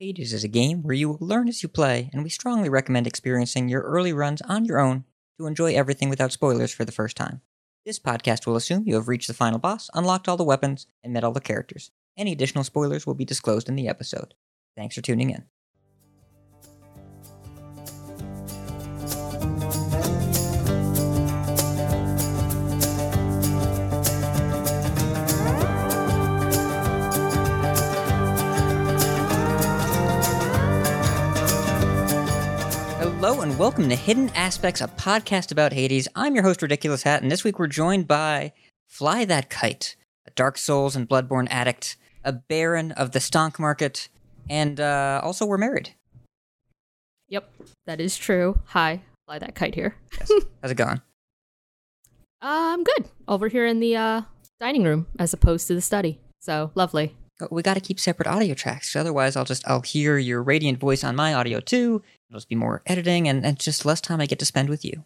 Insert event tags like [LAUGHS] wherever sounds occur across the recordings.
Hades is a game where you will learn as you play, and we strongly recommend experiencing your early runs on your own to enjoy everything without spoilers for the first time. This podcast will assume you have reached the final boss, unlocked all the weapons, and met all the characters. Any additional spoilers will be disclosed in the episode. Thanks for tuning in. And welcome to Hidden Aspects, a podcast about Hades. I'm your host, Ridiculous Hat, and this week we're joined by Fly That Kite, a Dark Souls and Bloodborne addict, a baron of the stonk market, and uh, also we're married. Yep, that is true. Hi, Fly That Kite here. Yes. [LAUGHS] How's it going? I'm good. Over here in the uh, dining room as opposed to the study. So lovely. But We got to keep separate audio tracks. otherwise I'll just I'll hear your radiant voice on my audio too. It'll just be more editing and, and just less time I get to spend with you.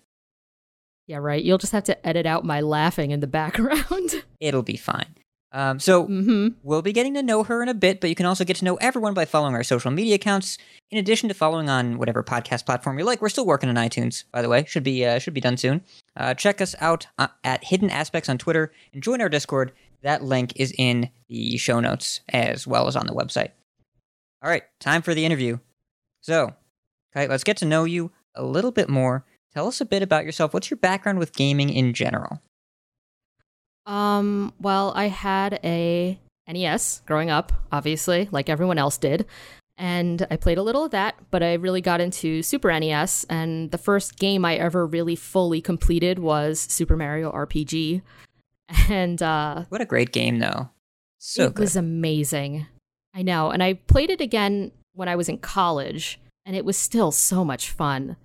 Yeah, right. You'll just have to edit out my laughing in the background. [LAUGHS] It'll be fine. Um, so mm-hmm. We'll be getting to know her in a bit, but you can also get to know everyone by following our social media accounts. In addition to following on whatever podcast platform you like, we're still working on iTunes, by the way. Should be uh, should be done soon. Uh, check us out uh, at Hidden Aspects on Twitter and join our Discord. That link is in the show notes as well as on the website. All right, time for the interview. So, Kite, let's get to know you a little bit more. Tell us a bit about yourself. What's your background with gaming in general? Um, well, I had a NES growing up, obviously, like everyone else did. And I played a little of that, but I really got into Super NES. And the first game I ever really fully completed was Super Mario RPG. [LAUGHS] And uh, What a great game, though. So it good. was amazing. I know. And I played it again when I was in college, and it was still so much fun.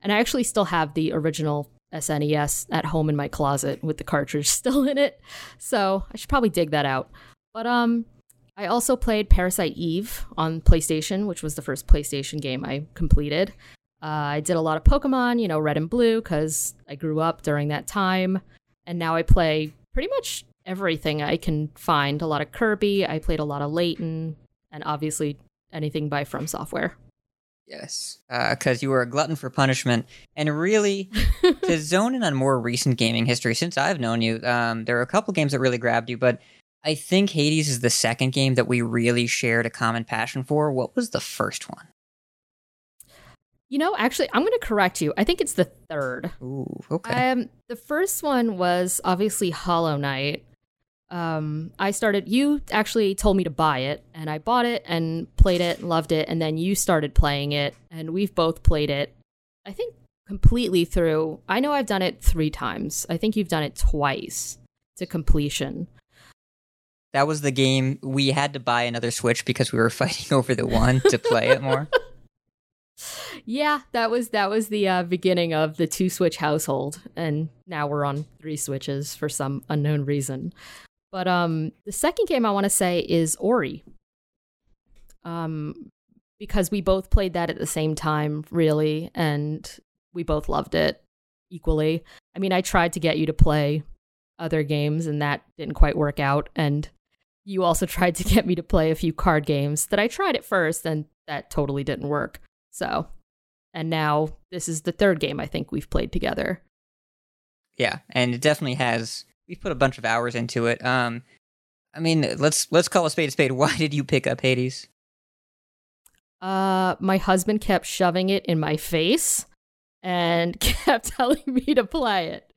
And I actually still have the original SNES at home in my closet with the cartridge [LAUGHS] still in it. So I should probably dig that out. But um I also played Parasite Eve on PlayStation, which was the first PlayStation game I completed. Uh, I did a lot of Pokemon, you know, Red and Blue, because I grew up during that time. And now I play pretty much everything I can find. A lot of Kirby. I played a lot of Layton, and obviously anything by From Software. Yes, because you were a glutton for punishment, and really [LAUGHS] to zone in on more recent gaming history. Since I've known you, um, there are a couple games that really grabbed you, but I think Hades is the second game that we really shared a common passion for. What was the first one? You know, actually, I'm going to correct you. I think it's the third. Ooh, okay. Um, the first one was obviously Hollow Knight. Um, I started. You actually told me to buy it, and I bought it and played it, and loved it, and then you started playing it, and we've both played it. I think completely through. I know I've done it three times. I think you've done it twice to completion. that was the game we had to buy another Switch because we were [LAUGHS] fighting over the one to play it more. [LAUGHS] Yeah, that was that was the uh, beginning of the two switch household, and now we're on three switches for some unknown reason. But um, the second game I want to say is Ori, um, because we both played that at the same time, really, and we both loved it equally. I mean, I tried to get you to play other games, and that didn't quite work out, and you also [LAUGHS] tried to get me to play a few card games that I tried at first, and that totally didn't work. So, and now this is the third game I think we've played together. Yeah, and it definitely has. We've put a bunch of hours into it. Um, I mean, let's let's call a spade a spade. [LAUGHS] Why did you pick up Hades? Uh, my husband kept shoving it in my face and [LAUGHS] kept telling me to play it.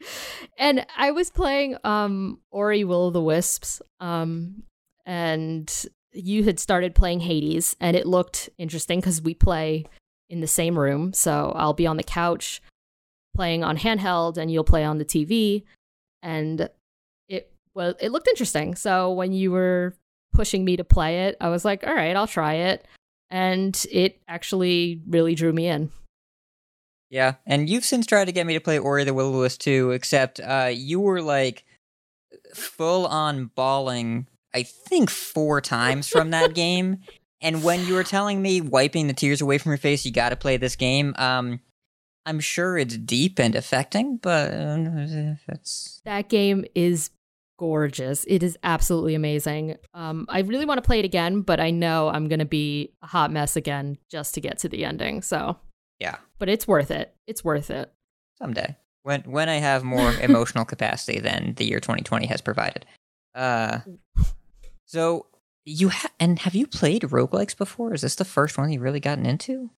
And I was playing um Ori Will of the Wisps um and you had started playing Hades and it looked interesting cuz we play in the same room. So I'll be on the couch playing on handheld and you'll play on the TV and well it looked interesting. So when you were pushing me to play it, I was like, "All right, I'll try it." And it actually really drew me in. Yeah, and you've since tried to get me to play Ori the Will of the Wisps too, except uh, you were like full on bawling. I think four times from that [LAUGHS] game, and when you were telling me wiping the tears away from your face, you got to play this game. Um, I'm sure it's deep and affecting, but uh, it's That game is gorgeous. It is absolutely amazing. Um, I really want to play it again, but I know I'm going to be a hot mess again just to get to the ending. So, Yeah. but it's worth it. It's worth it. Someday. When when I have more [LAUGHS] emotional capacity than the year 2020 has provided. Uh so you ha- and have you played roguelikes before? Is this the first one you've really gotten into?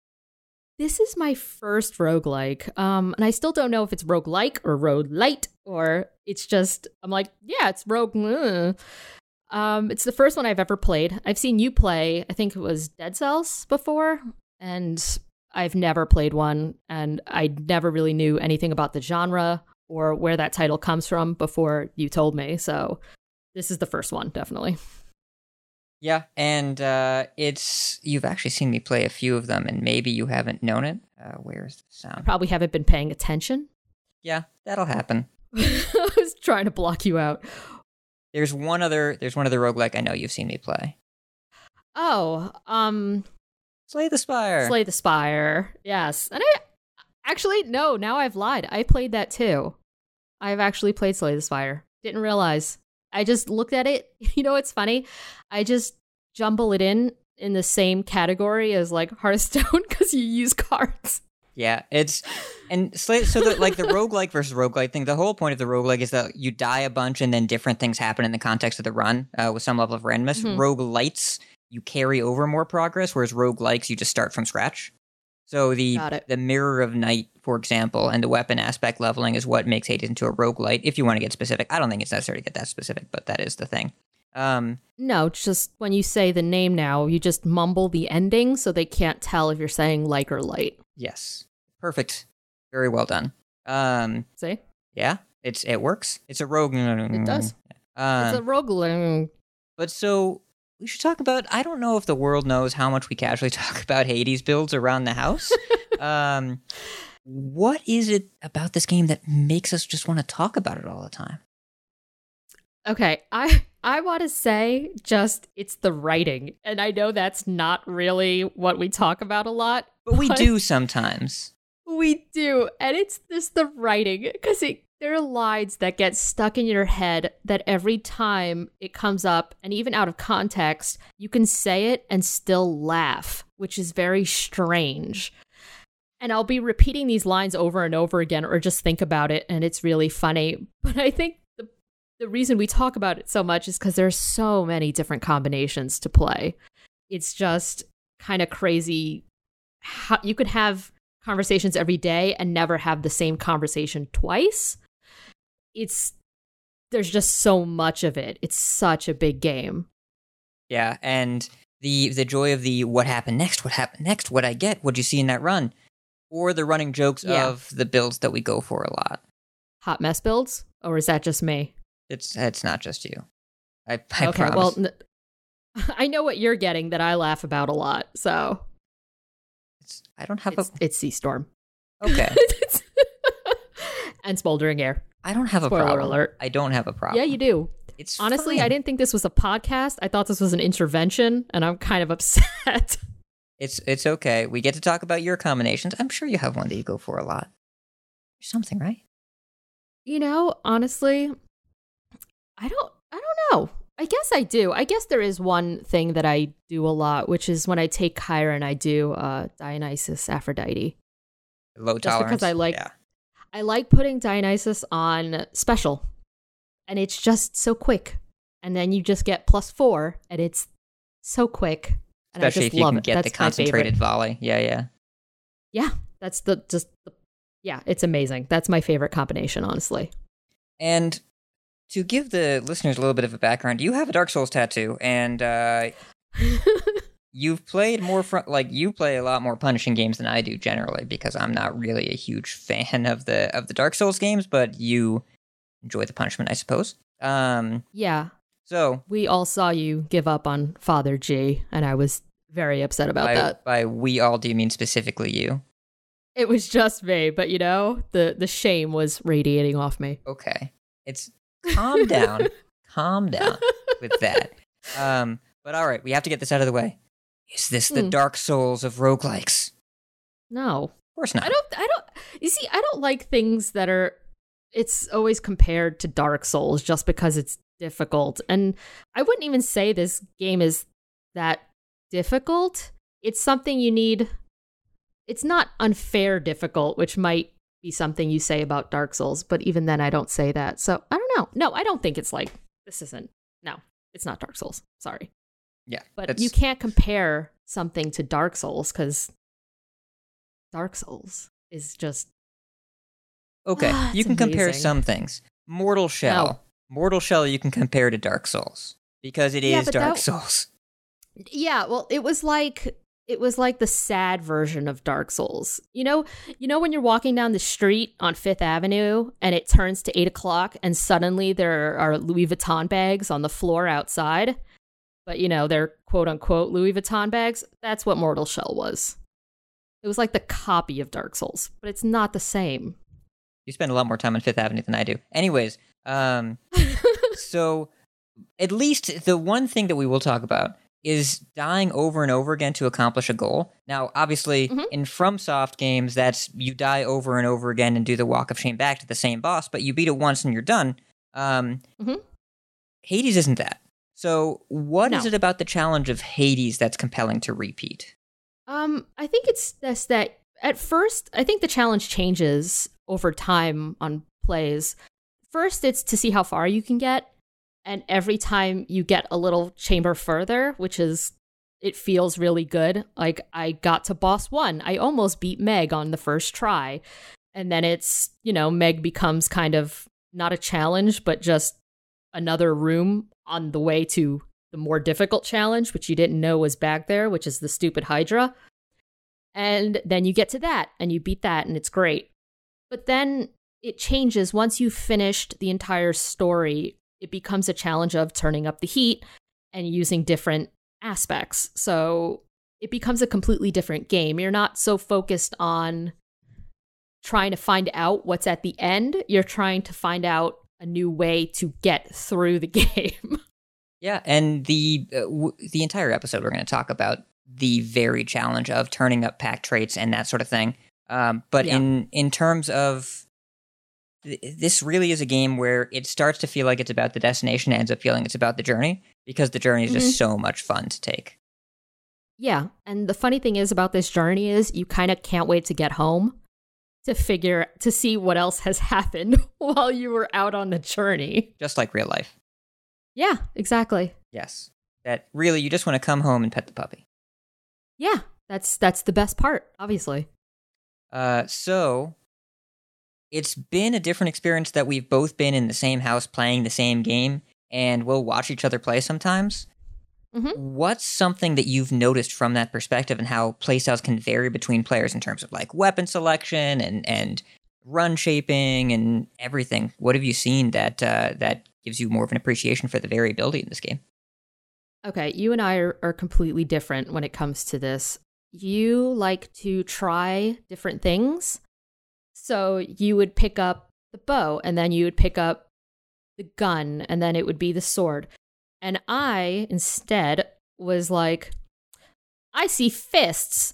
This is my first roguelike. Um, and I still don't know if it's roguelike or rogue light, or it's just I'm like, yeah, it's rogue. uh. Um, it's the first one I've ever played. I've seen you play, I think it was Dead Cells before, and I've never played one, and I never really knew anything about the genre or where that title comes from before you told me. So this is the first one, definitely. Yeah, and uh it's you've actually seen me play a few of them and maybe you haven't known it. Uh where's the sound? Probably haven't been paying attention. Yeah, that'll happen. [LAUGHS] I was trying to block you out. There's one other there's one other roguelike I know you've seen me play. Oh, um, Slay the Spire. Slay the Spire. Yes. And I actually, no, now I've lied. I played that too. I've actually played Slay the Spire. Didn't realize. I just looked at it. [LAUGHS] You know it's funny? I just jumble it in in the same category as like Hearthstone [LAUGHS] because you use cards. Yeah, it's and so the like the roguelike versus roguelike thing, the whole point of the roguelike is that you die a bunch and then different things happen in the context of the run uh, with some level of randomness. Mhm. Roguelites, you carry over more progress, whereas roguelikes, you just start from scratch. So the the Mirror of Night, for example, and the weapon aspect leveling is what makes Hades into a roguelite, if you want to get specific. I don't think it's necessary to get that specific, but that is the thing. Um, No, it's just when you say the name now, you just mumble the ending so they can't tell if you're saying like or light. yes. Perfect. Very well done. Um, See? yeah, it's it works. It's a rogue. It does. Um, it's a roguelike. But so we should talk about. I don't know if the world knows how much we casually [LAUGHS] talk about Hades builds around the house. [LAUGHS] um, what is it about this game that makes us just want to talk about it all the time? Okay, I I want to say just it's the writing, and I know that's not really what we talk about a lot, But we do sometimes. We do, and it's just the writing because it there are lines that get stuck in your head that every time it comes up, and even out of context, you can say it and still laugh, which is very strange. And I'll be repeating these lines over and over again, or just think about it, and it's really funny. [LAUGHS] But I think the the reason we talk about it so much is because there's so many different combinations to play. It's just kind of crazy. How, you could have conversations every day and never have the same conversation twice. It's there's just so much of it. It's such a big game. Yeah, and the the joy of the what happened next, what happened next, what I get, what you see in that run, or the running jokes Yeah. of the builds that we go for a lot. Hot mess builds, or is that just me? It's it's not just you. I, I okay, promise. well, n- [LAUGHS] I know what you're getting that I laugh about a lot. So it's, I don't have it's, a it's Sea Storm okay. [LAUGHS] [LAUGHS] and Smoldering Air. I don't have a Spoiler problem. alert. I don't have a problem. Yeah, you do. It's Honestly, I didn't think this was a podcast. I thought this was an intervention, and I'm kind of [LAUGHS] upset. It's it's okay. We get to talk about your combinations. I'm sure you have one that you go for a lot. There's something, right? You know, honestly, I don't I don't know. I guess I do. I guess there is one thing that I do a lot, which is when I take Chiron, I do uh Dionysus Aphrodite. Low tolerance. Just because. I like- Yeah. I like putting Dionysus on special. And it's just so quick. And then you just get plus 4 and it's so quick. And Especially I if you love can it. get That's the concentrated volley. Yeah, yeah. Yeah, that's the just the, yeah, it's amazing. That's my favorite combination, honestly. And to give the listeners a little bit of a background, you have a Dark Souls tattoo, and uh, [LAUGHS] you've played more fr- like you play a lot more punishing games than I do generally because I'm not really a huge [LAUGHS] fan of the of the Dark Souls games, but you enjoy the punishment, I suppose. Um, yeah, so we all saw you give up on Father G, and I was very upset about by, that. by we all, do you mean specifically you? It was just me, but you know, the the shame was radiating off me. Okay, it's calm down, [LAUGHS] calm down with that. [LAUGHS] Um, but all right, we have to get this out of the way. Is this the Hmm. Dark Souls of roguelikes? No, Of course not. I don't. I don't. You see, I don't like things that are. It's always compared to Dark Souls just because it's difficult. And I wouldn't even say this game is that difficult. It's something you need. It's not unfair difficult, which might be something you say about Dark Souls, but even then, I don't say that. So I don't know. No, I don't think it's like this isn't. No, it's not Dark Souls. Sorry. Yeah, But you can't compare something to Dark Souls because Dark Souls is just Okay, Ah, you can compare some things. Mortal Shell. Mortal Shell you can compare to Dark Souls because it is Yeah, but Dark that- [LAUGHS] Souls. Yeah, well, it was like it was like the sad version of Dark Souls. You know, you know when you're walking down the street on Fifth Avenue and it turns to eight o'clock and suddenly there are Louis Vuitton bags on the floor outside, but you know they're quote unquote Louis Vuitton bags. That's what Mortal Shell was. It was like the copy of Dark Souls, but it's not the same. You spend a lot more time on Fifth Avenue than I do. Anyways, um, [LAUGHS] so at least the one thing that we will talk about is dying over and over again to accomplish a goal. Now, obviously, Mhm. in FromSoft games, that's you die over and over again and do the walk of shame back to the same boss, but you beat it once and you're done. Um, mm-hmm. Hades isn't that. So, what is No. it about the challenge of Hades that's compelling to repeat? Um, I think it's this that at first, I think the challenge changes over time on plays. First, it's to see how far you can get, and every time you get a little chamber further, which is it feels really good. Like I got to boss one, I almost beat Meg on the first try, and then it's you know Meg becomes kind of not a challenge, but just another room on the way to the more difficult challenge, which you didn't know was back there, which is the stupid Hydra. And then you get to that and you beat that and it's great. But then it changes once you've finished the entire story, it becomes a challenge of turning up the heat and using different aspects. So it becomes a completely different game. You're not so focused on trying to find out what's at the end, you're trying to find out a new way to get through the [LAUGHS] game. Yeah, and the uh, w- the entire episode we're going to talk about the very challenge of turning up pact traits and that sort of thing. Um, but Yeah. in in terms of th- this really is a game where it starts to feel like it's about the destination, ends up feeling it's about the journey because the journey is Mm-hmm. just so much fun to take. Yeah. And the funny thing is about this journey is you kind of can't wait to get home to figure to see what else has [LAUGHS] happened while you were out on the journey. Just like real life. Yeah, exactly. Yes. That really you just want to come home and pet the puppy. Yeah. That's that's the best part, obviously. Uh, so it's been a different experience that we've both been in the same house playing the same game, and we'll watch each other play sometimes. Mhm. What's something that you've noticed from that perspective, and how playstyles can vary between players in terms of like weapon selection and and run shaping and everything? What have you seen that uh, that gives you more of an appreciation for the variability in this game? Okay, you and I are, are completely different when it comes to this. You like to try different things. So you would pick up the bow and then you would pick up the gun and then it would be the sword. And I instead was like, I see fists.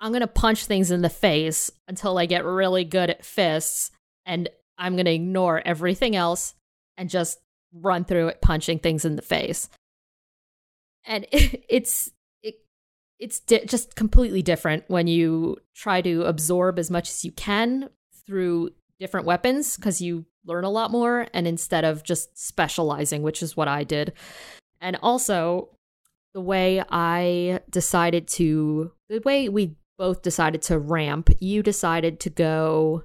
I'm going to punch things in the face until I get really good at fists. And I'm going to ignore everything else and just run through it punching things in the face and [LAUGHS] it's it, it's di- just completely different when you try to absorb as much as you can through different weapons because you learn a lot more and instead of just specializing which is what i did. And also the way i decided to the way we both decided to ramp you decided to go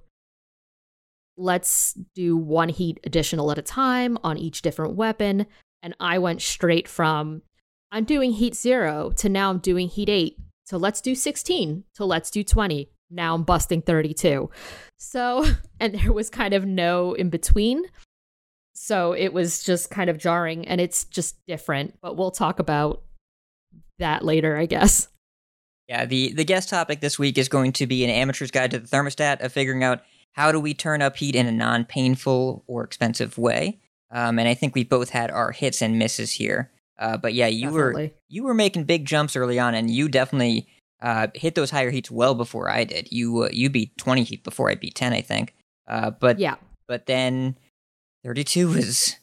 let's do one heat additional at a time on each different weapon. And i went straight from I'm doing heat zero to now I'm doing heat eight. So let's do 16 to let's do 20. Now I'm busting 32. So, [LAUGHS] and there was kind of no in between. So it was just kind of jarring and it's just different. But we'll talk about that later, I guess. Yeah, the, the guest topic this week is going to be an amateur's guide to the thermostat of figuring out how do we turn up heat in a non painful or expensive way. Um, and I think we both had our hits and misses here. Uh, but yeah, you were you were making big jumps early on, and you definitely uh, hit those higher heats well before I did. You uh, you beat twenty heat before I beat ten, I think. Uh, but Yeah. but then thirty two was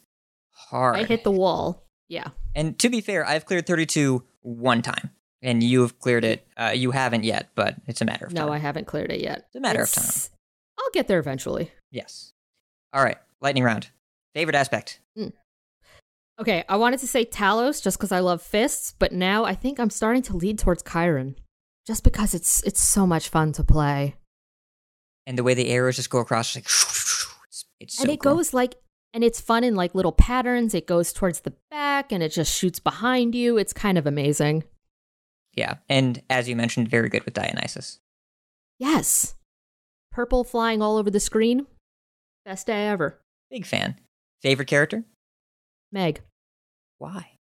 hard. I hit the wall. Yeah. And to be fair, I've cleared 32 one time, and you have cleared it. Uh, you haven't yet, but it's a matter of time. No, I haven't cleared it yet. It's a matter of time. It's- I'll get there eventually. Yes. All right, lightning round. Favorite aspect? Okay, I wanted to say Talos just because I love fists, but now I think I'm starting to lead towards Chiron, just because it's it's so much fun to play, And the way the arrows just go across, like, it's, it's so and it cool. goes like, and it's fun in like little patterns. It goes towards the back, and it just shoots behind you. It's kind of amazing. Yeah, and as you mentioned, very good with Dionysus. Yes, purple flying all over the screen. Best day ever. Big fan. Favorite character? Meg. Why?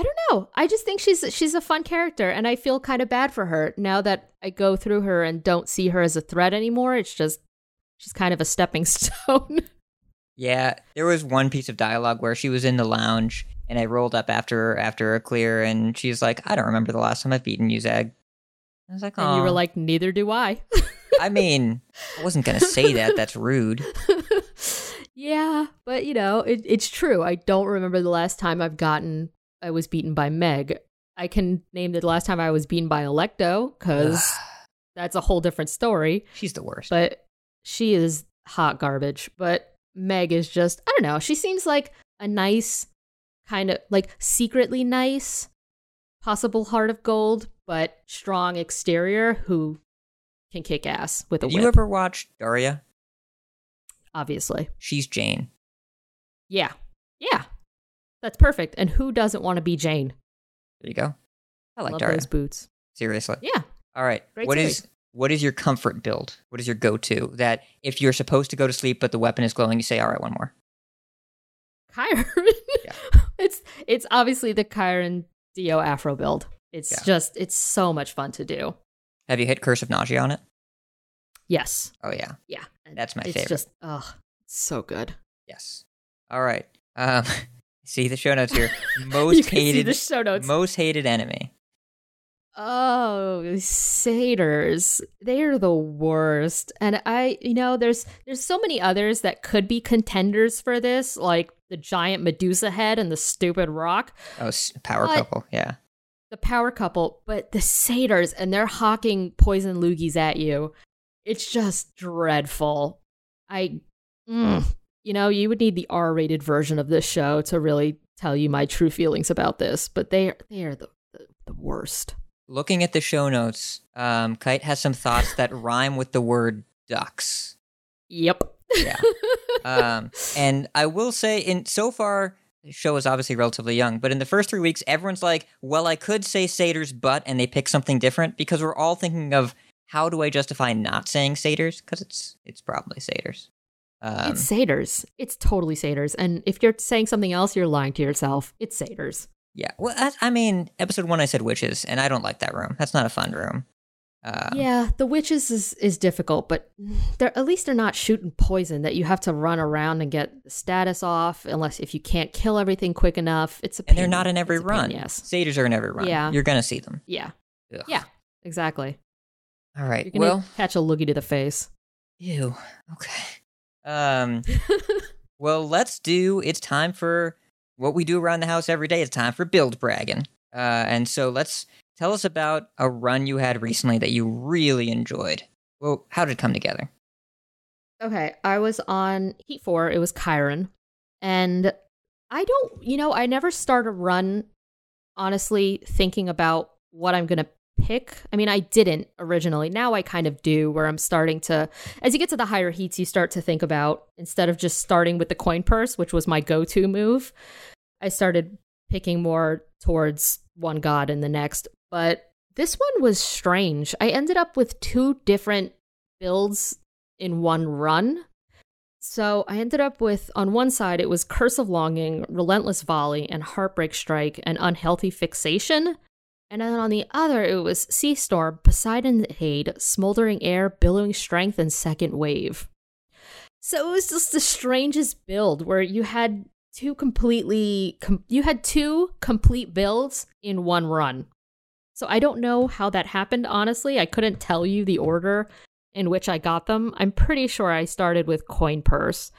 I don't know. I just think she's she's a fun character, and I feel kind of bad for her now that I go through her and don't see her as a threat anymore. It's just she's kind of a stepping [LAUGHS] stone. Yeah, there was one piece of dialogue where she was in the lounge, and I rolled up after after a clear, and she's like, "I don't remember the last time I've beaten you, Zag." I was like, "Oh." and you were like, "Neither do I." I mean, I wasn't gonna say that. That's rude. [LAUGHS] yeah, but you know, it, it's true. I don't remember the last time I've gotten I was beaten by Meg. I can name the last time I was beaten by Alecto because [SIGHS] that's a whole different story. She's the worst. But she is hot garbage. But Meg is just I don't know. She seems like a nice kind of like secretly nice, possible heart of gold, but strong exterior who can kick ass with a Did whip. you ever watch Daria? obviously. She's Jane. Yeah. Yeah. That's perfect. And who doesn't want to be Jane? There you go. I like Love Daria. those boots. Seriously. Yeah. All right. Great What series. is what is your comfort build? What is your go-to that if you're supposed to go to sleep but the weapon is glowing, you say, "All right, one more." Chiron. Yeah. [LAUGHS] it's it's obviously the Chiron Dio Afro build. It's Yeah. just it's so much fun to do. Have you hit Curse of Nausea on it? Yes. Oh yeah. Yeah. That's my it's favorite. just ugh, so good. Yes. All right. Um, [LAUGHS] see the show notes here. Most [LAUGHS] you can see hated, show notes. most hated enemy. Oh, satyrs. They're the worst. And I, you know, there's there's so many others that could be contenders for this, like the giant Medusa head and the stupid rock, Oh, power What? couple. Yeah. the power couple, but the satyrs and they're hawking poison loogies at you. It's just dreadful. I mm, you know, you would need the R-rated version of this show to really tell you my true feelings about this, but they they are the, the, the worst. Looking at the show notes, um, Kite has some thoughts that [LAUGHS] rhyme with the word ducks. Yep. Yeah. Um, and I will say, in so far, the show is obviously relatively young, but in the first three weeks, everyone's like, "Well, I could say satyrs, but," and they pick something different because we're all thinking of how do I justify not saying satyrs because it's it's probably satyrs. Um, it's satyrs. It's totally satyrs. And if you're saying something else, you're lying to yourself. It's satyrs. yeah. Well, I, I mean, episode one, I said witches, and I don't like that room. That's not a fun room. Um, yeah, the witches is, is difficult, but they're at least they're not shooting poison that you have to run around and get the status off unless if you can't kill everything quick enough. It's a And they're not in every It's a pain, run. Yes. Satyrs are in every run. Yeah. You're gonna see them. Yeah. Ugh. Yeah. Exactly. All right. Well, catch a loogie to the face. ew. Okay. Um. Well, let's do. It's time for what we do around the house every day. It's time for build bragging. Uh, and so let's tell us about a run you had recently that you really enjoyed. Well, how did it come together? Okay, I was on Heat 4. It was Chiron. And I don't, you know, I never start a run honestly thinking about what I'm going to pick. I mean, I didn't originally. Now I kind of do, where I'm starting to, as you get to the higher heats, you start to think about instead of just starting with the coin purse, which was my go to move, I started picking more towards one god and the next. But this one was strange. I ended up with two different builds in one run. So I ended up with on one side it was Curse of Longing, Relentless Volley, and Heartbreak Strike and Unhealthy Fixation. And then on the other it was Sea Storm, Poseidon Aid, Smoldering Air, Billowing Strength, and Second Wave. So it was just the strangest build where you had two completely com- you had two complete builds in one run. So I don't know how that happened honestly. I couldn't tell you the order in which I got them. I'm pretty sure I started with coin purse.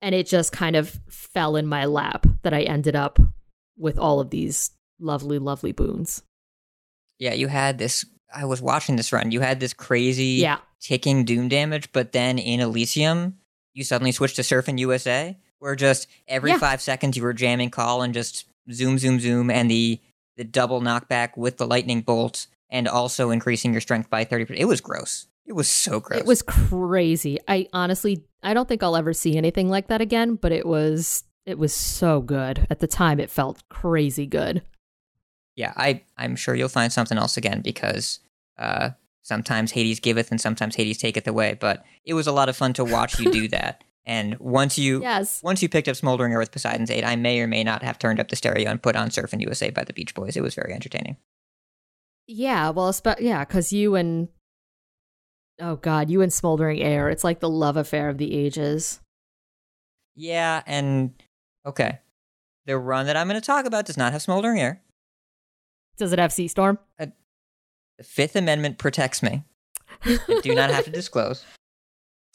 and it just kind of fell in my lap that I ended up with all of these lovely, lovely boons. Yeah, you had this. I was watching this run. You had this crazy Yeah. ticking doom damage, but then in Elysium, you suddenly switched to Surfing USA, where just every Yeah. five seconds you were jamming call and just zoom, zoom, zoom, and the the double knockback with the lightning bolt, and also increasing your strength by thirty. It was gross. It was so gross. It was crazy. I honestly, I don't think I'll ever see anything like that again, but it was, it was so good. At the time, it felt crazy good. Yeah, I I'm sure you'll find something else again because uh, sometimes Hades giveth and sometimes Hades taketh away. But it was a lot of fun to watch you do [LAUGHS] that. And once you Yes. once you picked up Smoldering Air with Poseidon's Aid, I may or may not have turned up the stereo and put on Surfing USA by the Beach Boys. It was very entertaining. Yeah, well, espe- yeah, because you and oh god, you and Smoldering Air, it's like the love affair of the ages. Yeah, and okay, the run that I'm going to talk about does not have Smoldering Air. Does it have Sea Storm? The Fifth Amendment protects me. I do not have to [LAUGHS] disclose.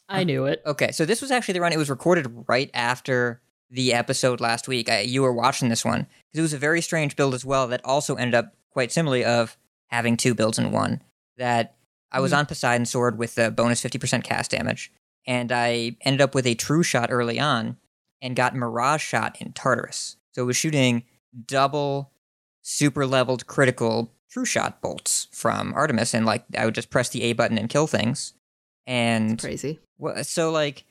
I knew it. Okay, so this was actually the run. It was recorded right after the episode last week. I, you were watching this one because it was a very strange build as well. That also ended up quite similarly of having two builds in one. That I was Mhm. on Poseidon Sword with the bonus fifty percent cast damage, and I ended up with a True Shot early on, and got Mirage Shot in Tartarus. So it was shooting double super leveled critical True Shot bolts from Artemis, and like I would just press the A button and kill things. And Crazy. well, so like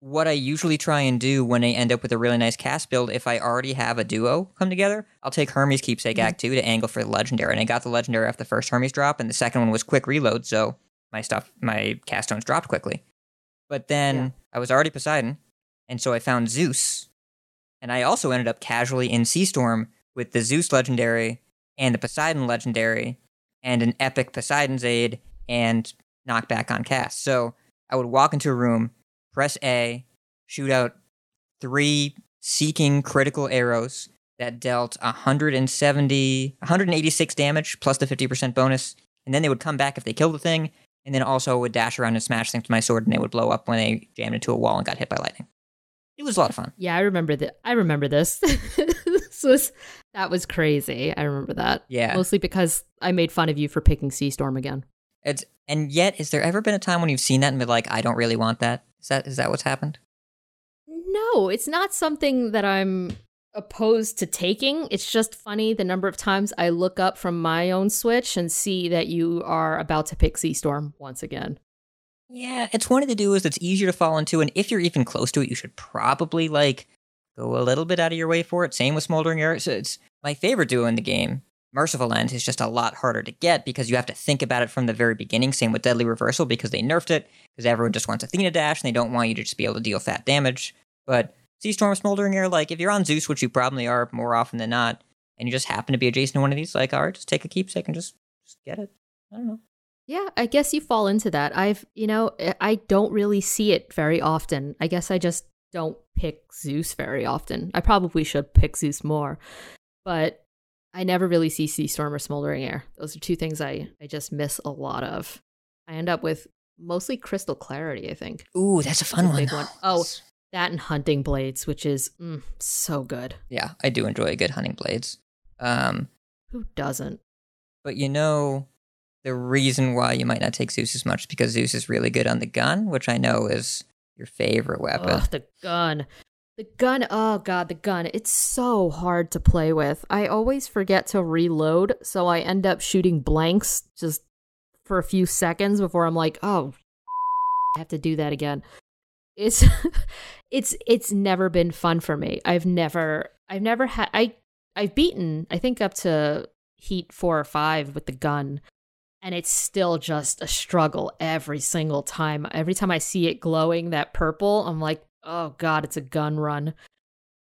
what I usually try and do when I end up with a really nice cast build, if I already have a duo come together, I'll take Hermes Keepsake Mhm. Act 2 to angle for the legendary. And I got the legendary off the first Hermes drop, and the second one was quick reload, so my stuff my cast stones dropped quickly. But then Yeah. I was already Poseidon, and so I found Zeus. And I also ended up casually in Sea Storm with the Zeus legendary and the Poseidon legendary and an epic Poseidon's aid and knockback on cast. So I would walk into a room, press A, shoot out three seeking critical arrows that dealt 170, 186 damage plus the 50% bonus. And then they would come back if they killed the thing, and then also would dash around and smash things with my sword, and they would blow up when they jammed into a wall and got hit by lightning. It was a lot of fun. Yeah, I remember that. I remember this. [LAUGHS] this was that was crazy. I remember that. Yeah. Mostly because I made fun of you for picking Sea Storm again. It's and yet, has there ever been a time when you've seen that and been like, I don't really want that? Is that is that what's happened? No, it's not something that I'm opposed to taking. It's just funny the number of times I look up from my own Switch and see that you are about to pick Sea Storm once again. Yeah, it's one of the duos that's easier to fall into, and if you're even close to it, you should probably like go a little bit out of your way for it. Same with Smoldering Air. So it's my favorite duo in the game. Merciful End is just a lot harder to get because you have to think about it from the very beginning. Same with Deadly Reversal because they nerfed it because everyone just wants Athena Dash and they don't want you to just be able to deal fat damage. But Sea Storm, Smoldering Air, like if you're on Zeus, which you probably are more often than not, and you just happen to be adjacent to one of these, like, all right, just take a keepsake and just, just get it. I don't know. Yeah, I guess you fall into that. I've, you know, I don't really see it very often. I guess I just don't pick Zeus very often. I probably should pick Zeus more, but I never really see Sea Storm or Smoldering Air. Those are two things I, I just miss a lot of. I end up with mostly Crystal Clarity, I think. Ooh, that's a fun a one. big one. Oh. That and Hunting Blades, which is mm, so good. Yeah, I do enjoy a good hunting blades. Um, Who doesn't? but you know, the reason why you might not take Zeus as much is because Zeus is really good on the gun, which I know is your favorite weapon. Ugh, the gun. The gun, oh god, the gun. It's so hard to play with. I always forget to reload, so I end up shooting blanks just for a few seconds before I'm like, "Oh, I have to do that again." It's [LAUGHS] it's it's never been fun for me. I've never I've never had I I've beaten I think up to heat 4 or 5 with the gun and it's still just a struggle every single time. Every time I see it glowing that purple, I'm like, oh god, it's a gun run.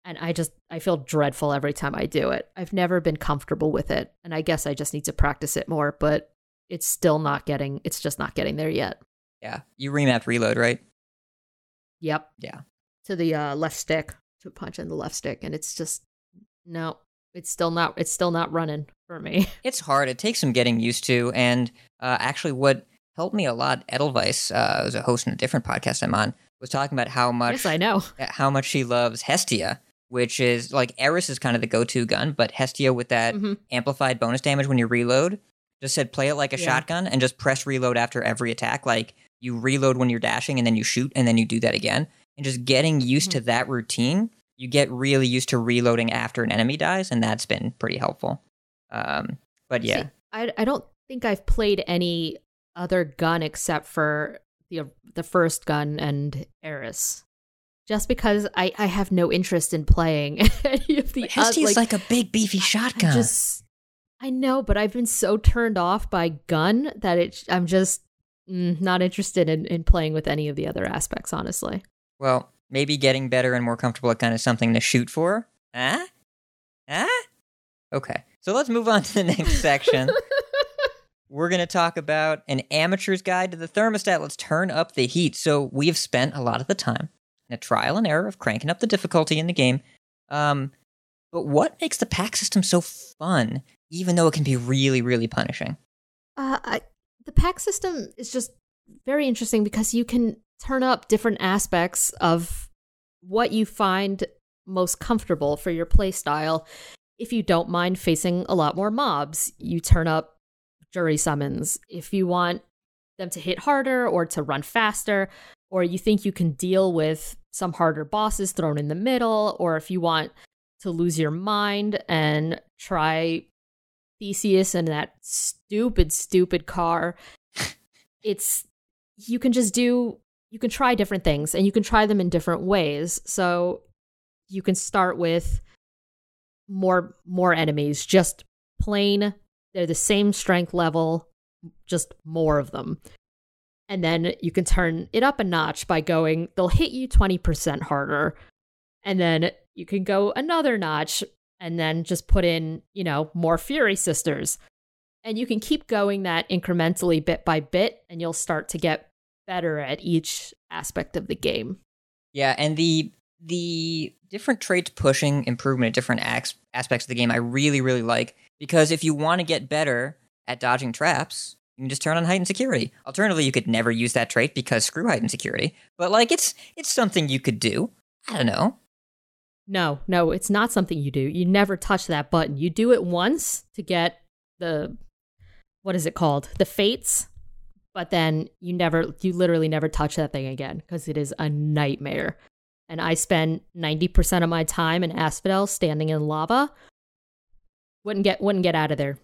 And I just I feel dreadful every time I do it. I've never been comfortable with it, and I guess I just need to practice it more, but it's still not getting it's just not getting there yet. Yeah, you remapped reload, right? Yep. Yeah. To the uh, left stick, to punch in the left stick, and it's just no, it's still not it's still not running for me. [LAUGHS] It's hard. It takes some getting used to. And uh, actually, what helped me a lot, Edelweiss, uh, was a host in a different podcast I'm on, was talking about how much Yes, I know. how much she loves Hestia, which is like Eris is kind of the go-to gun, but Hestia with that Mhm. amplified bonus damage when you reload. Just said play it like a Yeah. shotgun and just press reload after every attack. Like you reload when you're dashing and then you shoot and then you do that again. And just getting used Mm-hmm. to that routine, you get really used to reloading after an enemy dies, and that's been pretty helpful. Um, but yeah, See, I I don't think I've played any other gun except for the the first gun and Eris. Just because I, I have no interest in playing [LAUGHS] any of the but oth- Hestia's like, a big beefy I shotgun. just I know, but I've been so turned off by gun that it I'm just mm, not interested in, in playing with any of the other aspects, honestly. Well, maybe getting better and more comfortable at kind of something to shoot for. Huh? Huh? Okay. So let's move on to the next section. [LAUGHS] We're going to talk about an amateur's guide to the thermostat. Let's turn up the heat. So we have spent a lot of the time in a trial and error of cranking up the difficulty in the game. Um, but what makes the pact system so fun, even though it can be really, really punishing? Uh, I, the pact system is just very interesting because you can turn up different aspects of what you find most comfortable for your playstyle. If you don't mind facing a lot more mobs, you turn up jury summons. If you want them to hit harder or to run faster, or you think you can deal with some harder bosses thrown in the middle, or if you want to lose your mind and try Theseus and that stupid, stupid car. [LAUGHS] It's you can just do you can try different things and you can try them in different ways. So you can start with more more enemies, just plain they're the same strength level, just more of them. And then you can turn it up a notch by going, they'll hit you 20% harder. And then you can go another notch and then just put in, you know, more Fury Sisters. And you can keep going that incrementally bit by bit, and you'll start to get better at each aspect of the game. Yeah, and the the different traits pushing improvement at different aspects of the game I really really like because if you want to get better at dodging traps, you can just turn on heightened security. Alternatively, you could never use that trait because screw heightened security. But like it's it's something you could do. I don't know. No, no, it's not something you do. You never touch that button. You do it once to get the what is it called? The fates. But then you never you literally never touch that thing again because it is a nightmare. And I spend 90% of my time in Asphodel standing in lava. Wouldn't get wouldn't get out of there.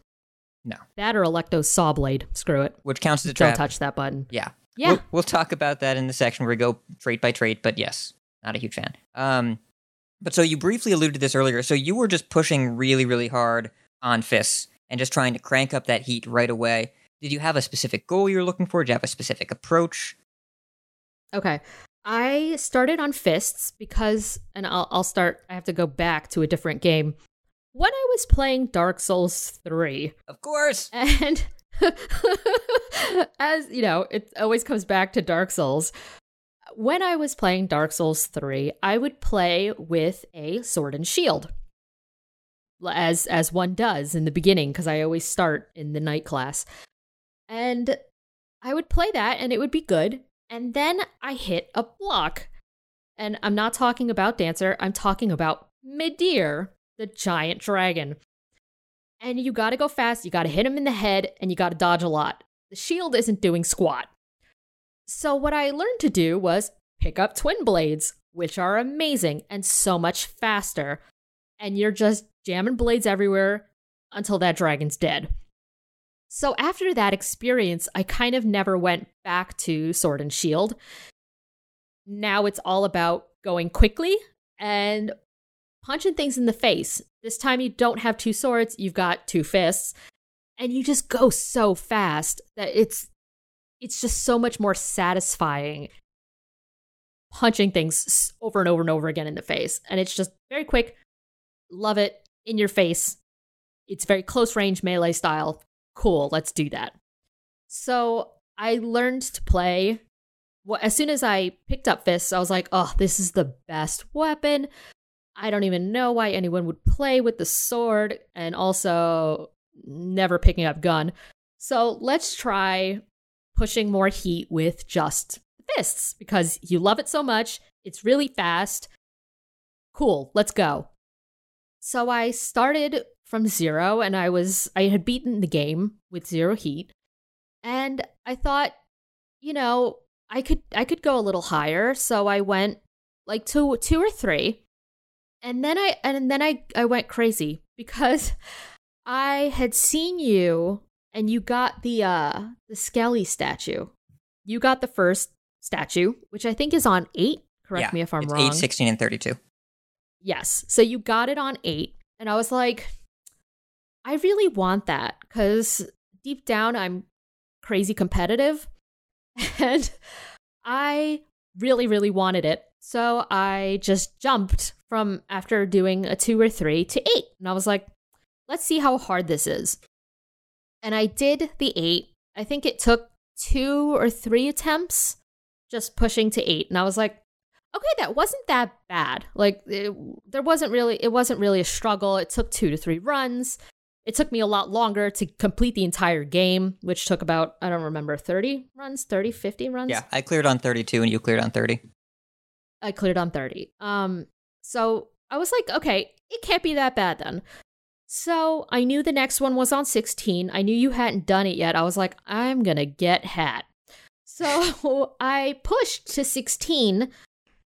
No. That or Alecto's saw blade. Screw it. Which counts as a Don't touch that button. Yeah. Yeah. We'll, we'll talk about that in the section where we go trait by trait, but yes, not a huge fan. Um, but so you briefly alluded to this earlier. So you were just pushing really, really hard on fists and just trying to crank up that heat right away. Did you have a specific goal you were looking for? Did you have a specific approach? Okay. I started on fists because, and I'll, I'll start, I have to go back to a different game. When I was playing Dark Souls 3, Of course. and [LAUGHS] as you know, it always comes back to Dark Souls. When I was playing Dark Souls 3, I would play with a sword and shield. As as one does in the beginning because I always start in the knight class. And I would play that and it would be good. And then I hit a block. And I'm not talking about Dancer, I'm talking about Midir, the giant dragon. And you gotta go fast, you gotta hit him in the head, and you gotta dodge a lot. The shield isn't doing squat. So, what I learned to do was pick up twin blades, which are amazing and so much faster. And you're just jamming blades everywhere until that dragon's dead. So after that experience, I kind of never went back to Sword and Shield. Now it's all about going quickly and punching things in the face. This time you don't have two swords, you've got two fists, and you just go so fast that it's it's just so much more satisfying punching things over and over and over again in the face. And it's just very quick. Love it in your face. It's very close range melee style cool, let's do that. So I learned to play. Well, as soon as I picked up fists, I was like, oh, this is the best weapon. I don't even know why anyone would play with the sword and also never picking up gun. So let's try pushing more heat with just fists because you love it so much. It's really fast. Cool, let's go. So I started from zero and I was I had beaten the game with zero heat. And I thought, you know, I could I could go a little higher, so I went like two two or three. And then I and then I I went crazy because [LAUGHS] I had seen you and you got the uh the Skelly statue. You got the first statue, which I think is on 8. Correct yeah, me if I'm it's wrong. 8, 16, and 32. Yes. So you got it on 8 and I was like I really want that cuz deep down I'm crazy competitive [LAUGHS] and I really really wanted it. So I just jumped from after doing a 2 or 3 to 8 and I was like let's see how hard this is. And I did the 8. I think it took 2 or 3 attempts just pushing to 8 and I was like okay, that wasn't that bad. Like it, there wasn't really it wasn't really a struggle. It took 2 to 3 runs. It took me a lot longer to complete the entire game, which took about I don't remember 30 runs, 30, 50 runs. Yeah, I cleared on 32 and you cleared on 30. I cleared on 30. Um so I was like, okay, it can't be that bad then. So I knew the next one was on 16. I knew you hadn't done it yet. I was like, I'm going to get hat. So [LAUGHS] I pushed to 16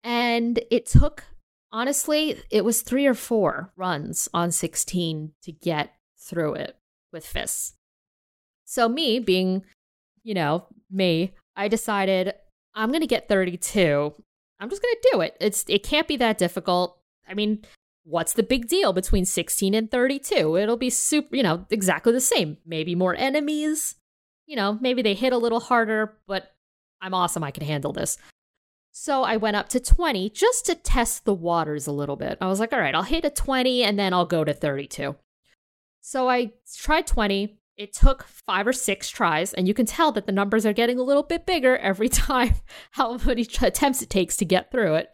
and it took, honestly, it was three or four runs on 16 to get through it with fists. So, me being, you know, me, I decided I'm going to get 32. I'm just going to do it. It's it can't be that difficult. I mean, what's the big deal between 16 and 32? It'll be super, you know, exactly the same. Maybe more enemies. You know, maybe they hit a little harder, but I'm awesome. I can handle this. So I went up to 20 just to test the waters a little bit. I was like, all right, I'll hit a 20 and then I'll go to 32. So I tried 20. It took five or six tries, and you can tell that the numbers are getting a little bit bigger every [LAUGHS] time how many attempts it takes to get through it.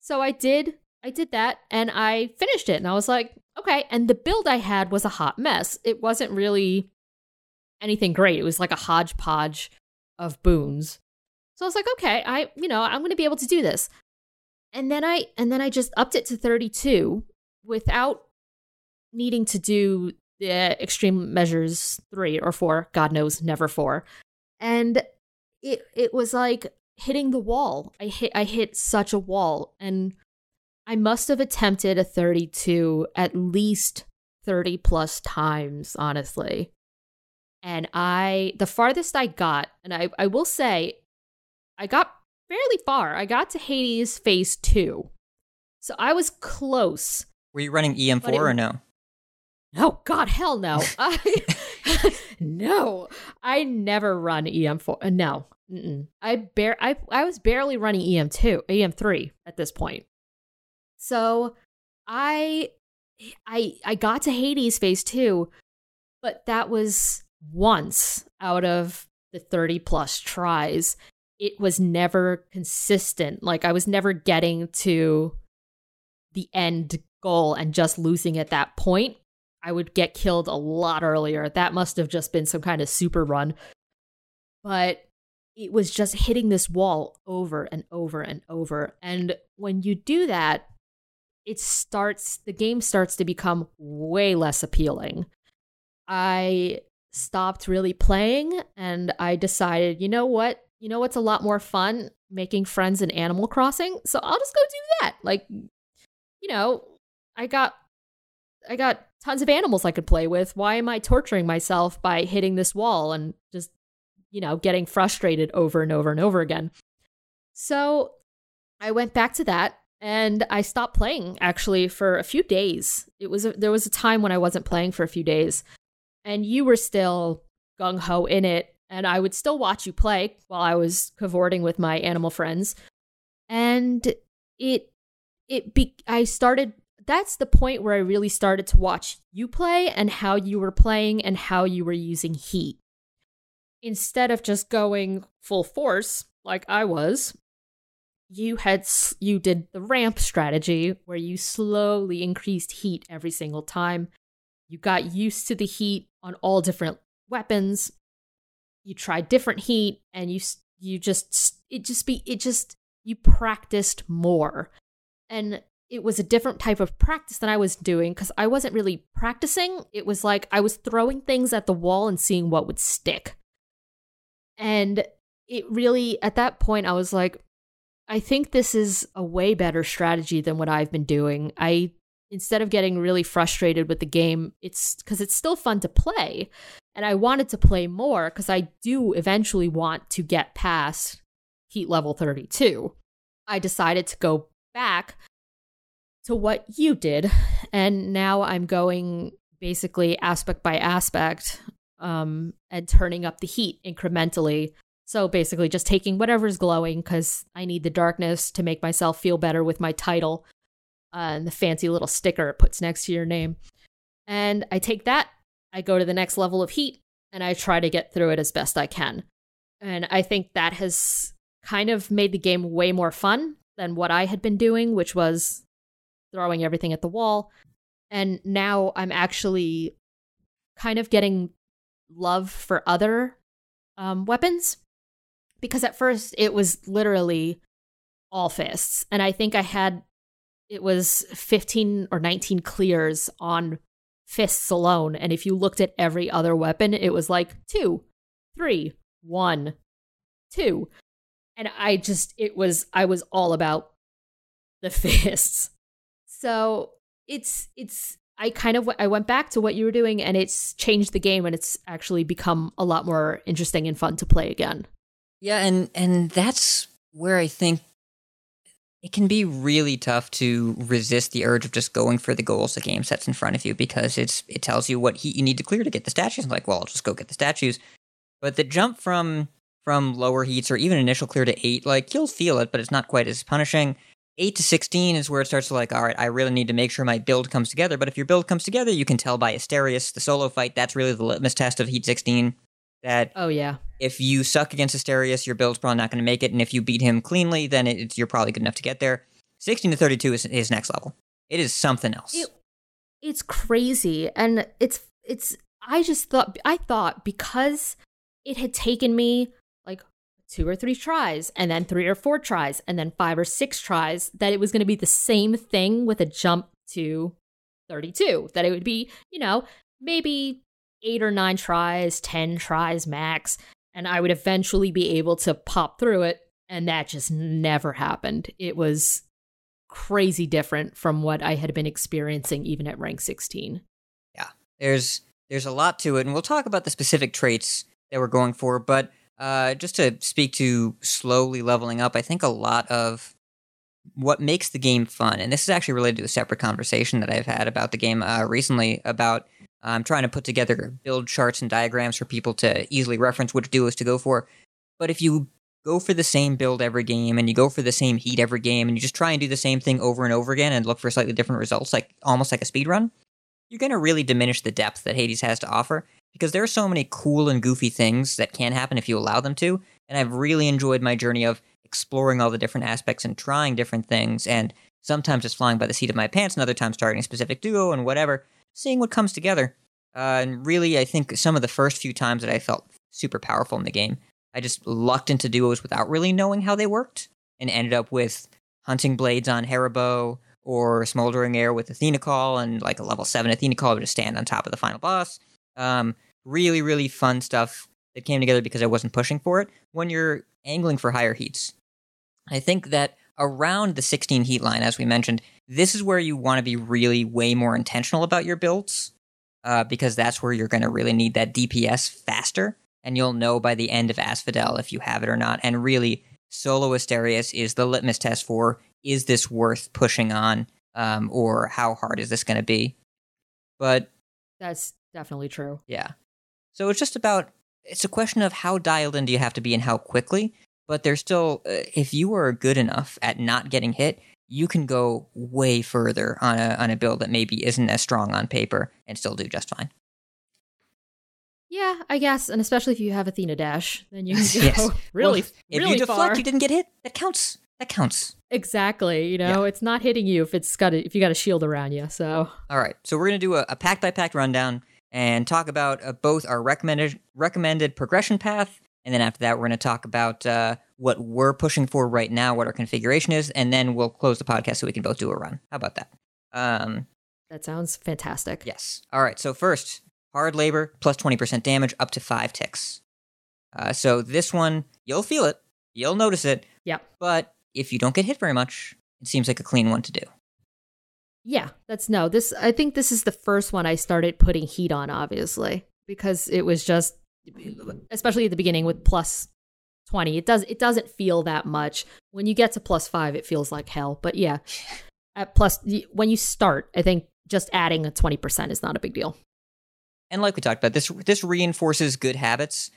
So I did I did that and I finished it and I was like, okay. And the build I had was a hot mess. It wasn't really anything great. It was like a hodgepodge of boons. So I was like, okay, I, you know, I'm going to be able to do this. And then I and then I just upped it to 32 without needing to do the extreme measures 3 or 4, god knows, never 4. And it it was like hitting the wall. I hit I hit such a wall and I must have attempted a 32 at least 30 plus times, honestly. And I, the farthest I got, and I, I will say, I got fairly far. I got to Hades phase two. So I was close. Were you running EM4 it, or no? No, God, hell no. I, [LAUGHS] no, I never run EM4. Uh, no, Mm-mm. I bare I I was barely running EM2, EM3 at this point. So I I I got to Hades phase 2, but that was once out of the 30 plus tries. It was never consistent. Like I was never getting to the end goal and just losing at that point. I would get killed a lot earlier. That must have just been some kind of super run. But it was just hitting this wall over and over and over. And when you do that, it starts the game starts to become way less appealing. I stopped really playing and I decided, you know what? You know what's a lot more fun? Making friends in Animal Crossing. So I'll just go do that. Like, you know, I got I got tons of animals I could play with. Why am I torturing myself by hitting this wall and just, you know, getting frustrated over and over and over again? So I went back to that and I stopped playing actually for a few days. It was a, there was a time when I wasn't playing for a few days, and you were still gung ho in it, and I would still watch you play while I was cavorting with my animal friends, and it it be I started. That's the point where I really started to watch you play and how you were playing and how you were using heat. Instead of just going full force like I was, you had you did the ramp strategy where you slowly increased heat every single time. You got used to the heat on all different weapons. You tried different heat and you you just it just be it just you practiced more and it was a different type of practice than I was doing because I wasn't really practicing. It was like I was throwing things at the wall and seeing what would stick. And it really, at that point, I was like, I think this is a way better strategy than what I've been doing. I, instead of getting really frustrated with the game, it's because it's still fun to play. And I wanted to play more because I do eventually want to get past heat level 32. I decided to go back to what you did. And now I'm going basically aspect by aspect um, and turning up the heat incrementally. So basically, just taking whatever's glowing because I need the darkness to make myself feel better with my title uh, and the fancy little sticker it puts next to your name. And I take that, I go to the next level of heat, and I try to get through it as best I can. And I think that has kind of made the game way more fun than what I had been doing, which was throwing everything at the wall. And now I'm actually kind of getting love for other um, weapons because at first it was literally all fists. And I think I had, it was 15 or 19 clears on fists alone. And if you looked at every other weapon, it was like two, three, one, two. And I just, it was, I was all about the [LAUGHS] fists. So it's it's I kind of I went back to what you were doing and it's changed the game and it's actually become a lot more interesting and fun to play again. Yeah, and and that's where I think it can be really tough to resist the urge of just going for the goals the game sets in front of you because it's it tells you what heat you need to clear to get the statues. I'm like, well, I'll just go get the statues. But the jump from from lower heats or even initial clear to eight, like you'll feel it, but it's not quite as punishing. 8 to 16 is where it starts to like, all right, I really need to make sure my build comes together. But if your build comes together, you can tell by Asterius, the solo fight, that's really the litmus test of Heat 16. That oh yeah, if you suck against Asterius, your build's probably not going to make it, and if you beat him cleanly, then it, you're probably good enough to get there. 16 to 32 is his next level. It is something else. It, it's crazy, and it's it's. I just thought I thought because it had taken me two or three tries and then three or four tries and then five or six tries that it was going to be the same thing with a jump to 32 that it would be you know maybe eight or nine tries 10 tries max and i would eventually be able to pop through it and that just never happened. It was crazy different from what i had been experiencing even at rank 16 yeah there's there's a lot to it and we'll talk about the specific traits that we're going for but uh, just to speak to slowly leveling up, I think a lot of what makes the game fun, and this is actually related to a separate conversation that I've had about the game uh, recently about um, trying to put together build charts and diagrams for people to easily reference which duos to go for. But if you go for the same build every game and you go for the same heat every game and you just try and do the same thing over and over again and look for slightly different results, like almost like a speed run, you're going to really diminish the depth that Hades has to offer because there are so many cool and goofy things that can happen if you allow them to. And I've really enjoyed my journey of exploring all the different aspects and trying different things, and sometimes just flying by the seat of my pants, and other times starting a specific duo and whatever, seeing what comes together. Uh, and really, I think some of the first few times that I felt super powerful in the game, I just lucked into duos without really knowing how they worked, and ended up with hunting blades on Hera bow or smoldering air with Athena Call, and like a level seven Athena Call just stand on top of the final boss. Um, really, really fun stuff that came together because I wasn't pushing for it when you're angling for higher heats. I think that around the 16 heat line, as we mentioned, this is where you want to be really way more intentional about your builds uh, because that's where you're going to really need that DPS faster. And you'll know by the end of Asphodel if you have it or not. And really, Solo Asterius is the litmus test for is this worth pushing on um, or how hard is this going to be? But that's definitely true. Yeah. So it's just about it's a question of how dialed in do you have to be and how quickly. But there's still, uh, if you are good enough at not getting hit, you can go way further on a on a build that maybe isn't as strong on paper and still do just fine. Yeah, I guess, and especially if you have Athena dash, then you [LAUGHS] can go yes. [LAUGHS] really, well, if really you deflect, far. you didn't get hit. That counts. That counts. Exactly. You know, yeah. it's not hitting you if it's got a, if you got a shield around you. So. All right. So we're gonna do a, a pact by pact rundown and talk about uh, both our recommended recommended progression path And then after that, we're going to talk about uh, what we're pushing for right now, what our configuration is, and then we'll close the podcast so we can both do a run. How about that? Um, That sounds fantastic. Yes. All right. So first, hard labor plus twenty percent damage up to five ticks. Uh, so this one, you'll feel it, you'll notice it. Yep. But if you don't get hit very much, it seems like a clean one to do. Yeah, that's no. This I think this is the first one I started putting heat on, obviously, because it was just, especially at the beginning with plus twenty. It does it doesn't feel that much. When you get to plus five, it feels like hell. But yeah, [LAUGHS] at plus when you start, I think just adding a twenty percent is not a big deal. And like we talked about, this this reinforces good habits.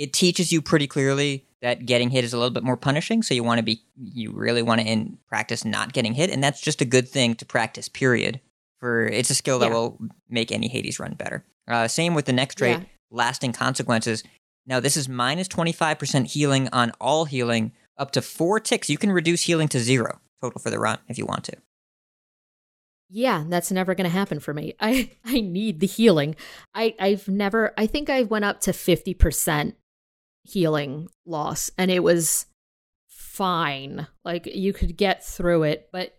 It teaches you pretty clearly that getting hit is a little bit more punishing. So you want to be, you really want to in practice not getting hit, and that's just a good thing to practice. Period. For it's a skill that Yeah. will make any Hades run better. Uh, same with the next trait, Yeah. lasting consequences. Now this is minus twenty five percent healing on all healing up to four ticks. You can reduce healing to zero total for the run if you want to. Yeah, that's never going to happen for me. [LAUGHS] I I need the healing. I I've never I think I went up to 50% healing loss and it was fine. Like you could get through it, but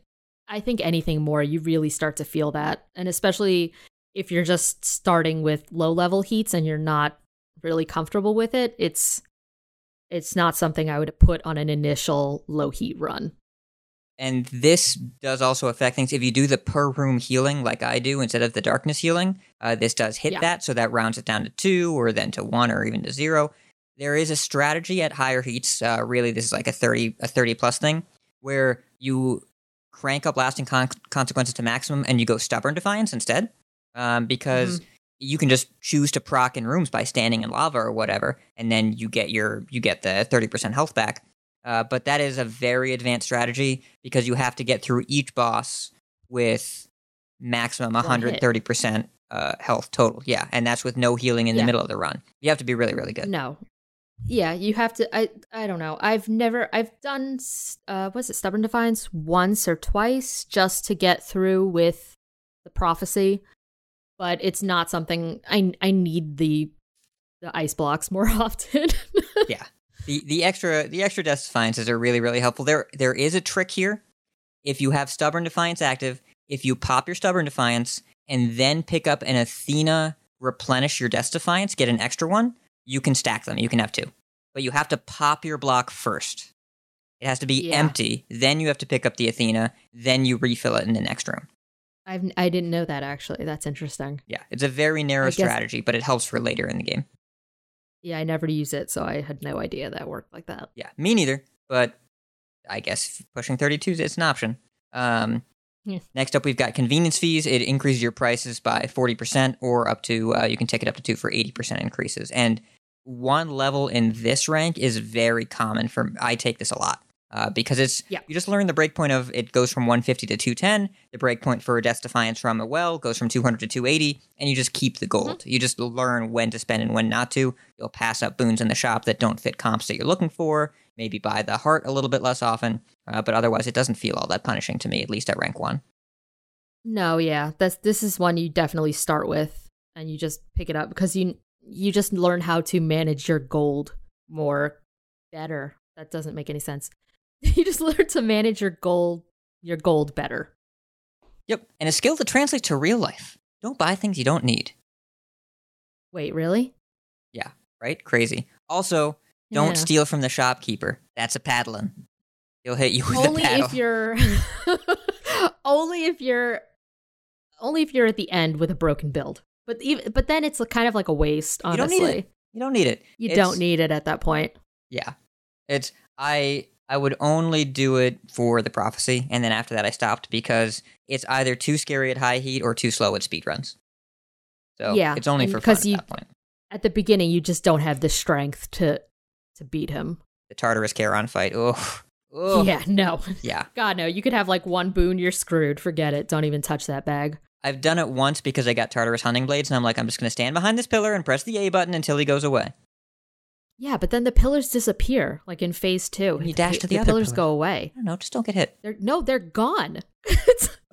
I think anything more you really start to feel that. And especially if you're just starting with low level heats and you're not really comfortable with it, it's it's not something I would put on an initial low heat run. And this does also affect things. If you do the per room healing like I do instead of the darkness healing, uh, this does hit Yeah. that. So that rounds it down to two or then to one or even to zero. There is a strategy at higher heats. Uh, really, this is like a 30, a 30 plus thing where you crank up lasting con- consequences to maximum and you go stubborn defiance instead. Um, because you can just choose to proc in rooms by standing in lava or whatever, and then you get your you get the 30% health back. Uh, but that is a very advanced strategy because you have to get through each boss with maximum 130% uh, health total. Yeah, and that's with no healing in the middle of the run. You have to be really, really good. No. Yeah, you have to I I don't know. I've never I've done uh was it stubborn defiance once or twice just to get through with the prophecy, but it's not something I I need the the ice blocks more [LAUGHS] often. Yeah. The the extra the extra death defiances are really, really helpful. There there is a trick here. If you have stubborn defiance active, if you pop your stubborn defiance and then pick up an Athena replenish your death defiance, get an extra one, you can stack them. You can have two. But you have to pop your block first. It has to be Yeah. empty. Then you have to pick up the Athena. Then you refill it in the next room. I've I didn't know that actually. That's interesting. Yeah, it's a very narrow guess- strategy, but it helps for later in the game. Yeah, I never use it, so I had no idea that worked like that. Yeah, me neither. But I guess pushing 32 is an option. Um, Yeah. Next up, we've got convenience fees. It increases your prices by 40% or up to, uh, you can take it up to two for 80% increases. And one level in this rank is very common for, I take this a lot. Uh, because it's Yeah. you just learn the breakpoint of it goes from 150 to 210. The breakpoint for Death Defiance from a well goes from 200 to 280, and you just keep the gold. You just learn when to spend and when not to. You'll pass up boons in the shop that don't fit comps that you're looking for. Maybe buy the heart a little bit less often, uh, but otherwise it doesn't feel all that punishing to me, at least at rank one. No, yeah. That's this is one you definitely start with and you just pick it up because you you just learn how to manage your gold more better. That doesn't make any sense. [LAUGHS] you just learn to manage your gold your gold better. Yep, and a skill that translates to real life. Don't buy things you don't need. Wait, really? Yeah, right? Crazy. Also, don't Yeah. steal from the shopkeeper. That's a paddling. He'll hit you with only if you're [LAUGHS] only if you're only if you're at the end with a broken build. But even but then it's kind of like a waste, You don't honestly. need it. You don't need it. You don't need it at that point. Yeah. It's I I would only do it for the prophecy, and then after that I stopped because it's either too scary at high heat or too slow at speed runs. So Yeah, it's only for fun because at you- that point. At the beginning you just don't have the strength to to beat him. The Tartarus Charon fight. Oh, oh. Yeah, no. yeah. [LAUGHS] God no, you could have like one boon, you're screwed. Forget it. Don't even touch that bag. I've done it once because I got Tartarus hunting blades, and I'm like, I'm just gonna stand behind this pillar and press the A button until he goes away. Yeah, but then the pillars disappear, like in phase two. And you dash to the other pillars pillar. go away. I don't know, just don't get hit. They're no, they're gone. [LAUGHS]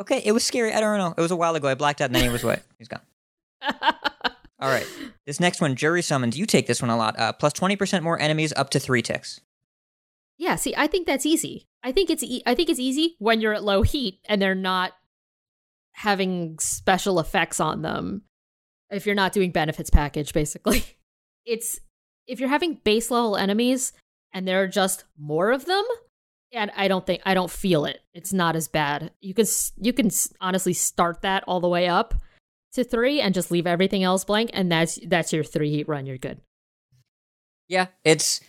Okay, it was scary. I don't know. It was a while ago. I blacked out, and then he was away. [LAUGHS] He's gone. All right. This next one, jury summons. You take this one a lot. Uh, plus 20% more enemies up to three ticks. Yeah, see, I think that's easy. I think it's e- I think it's easy when you're at low heat and they're not having special effects on them. If you're not doing benefits package, basically, [LAUGHS] it's if you're having base level enemies and there are just more of them, and I don't think I don't feel it. It's not as bad. You can you can honestly start that all the way up to three and just leave everything else blank, and that's that's your three heat run. You're good. Yeah, it's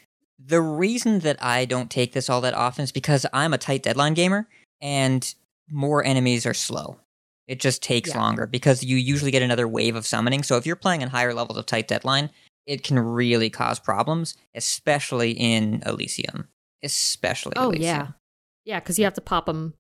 the reason that I don't take this all that often is because I'm a tight deadline gamer and more enemies are slow. It just takes Yeah. longer because you usually get another wave of summoning. So if you're playing in higher levels of tight deadline, it can really cause problems, especially in Elysium. Especially Oh Elysium. yeah, yeah, because you have to pop them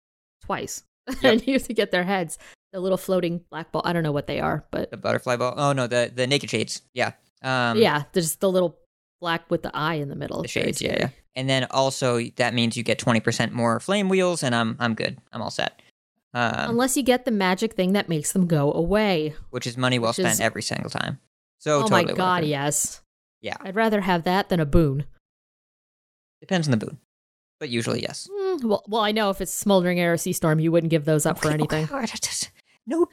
twice, [LAUGHS] and you have to get their heads. The little floating black ball. I don't know what they are, but The butterfly ball. Oh no, the the naked shades. Yeah. Um, yeah, there's the little black with the eye in the middle. the shades. Yeah, yeah. And then also that means you get twenty percent more flame wheels, and I'm I'm good. I'm all set. Um, Unless you get the magic thing that makes them go away. which is money well spent is- every single time. So oh totally my god, yes. Yeah. I'd rather have that than a boon. Depends on the boon, but usually yes. Mm, well, well, I know if it's smoldering air or sea storm, you wouldn't give those up for anything. okay, right, just- no,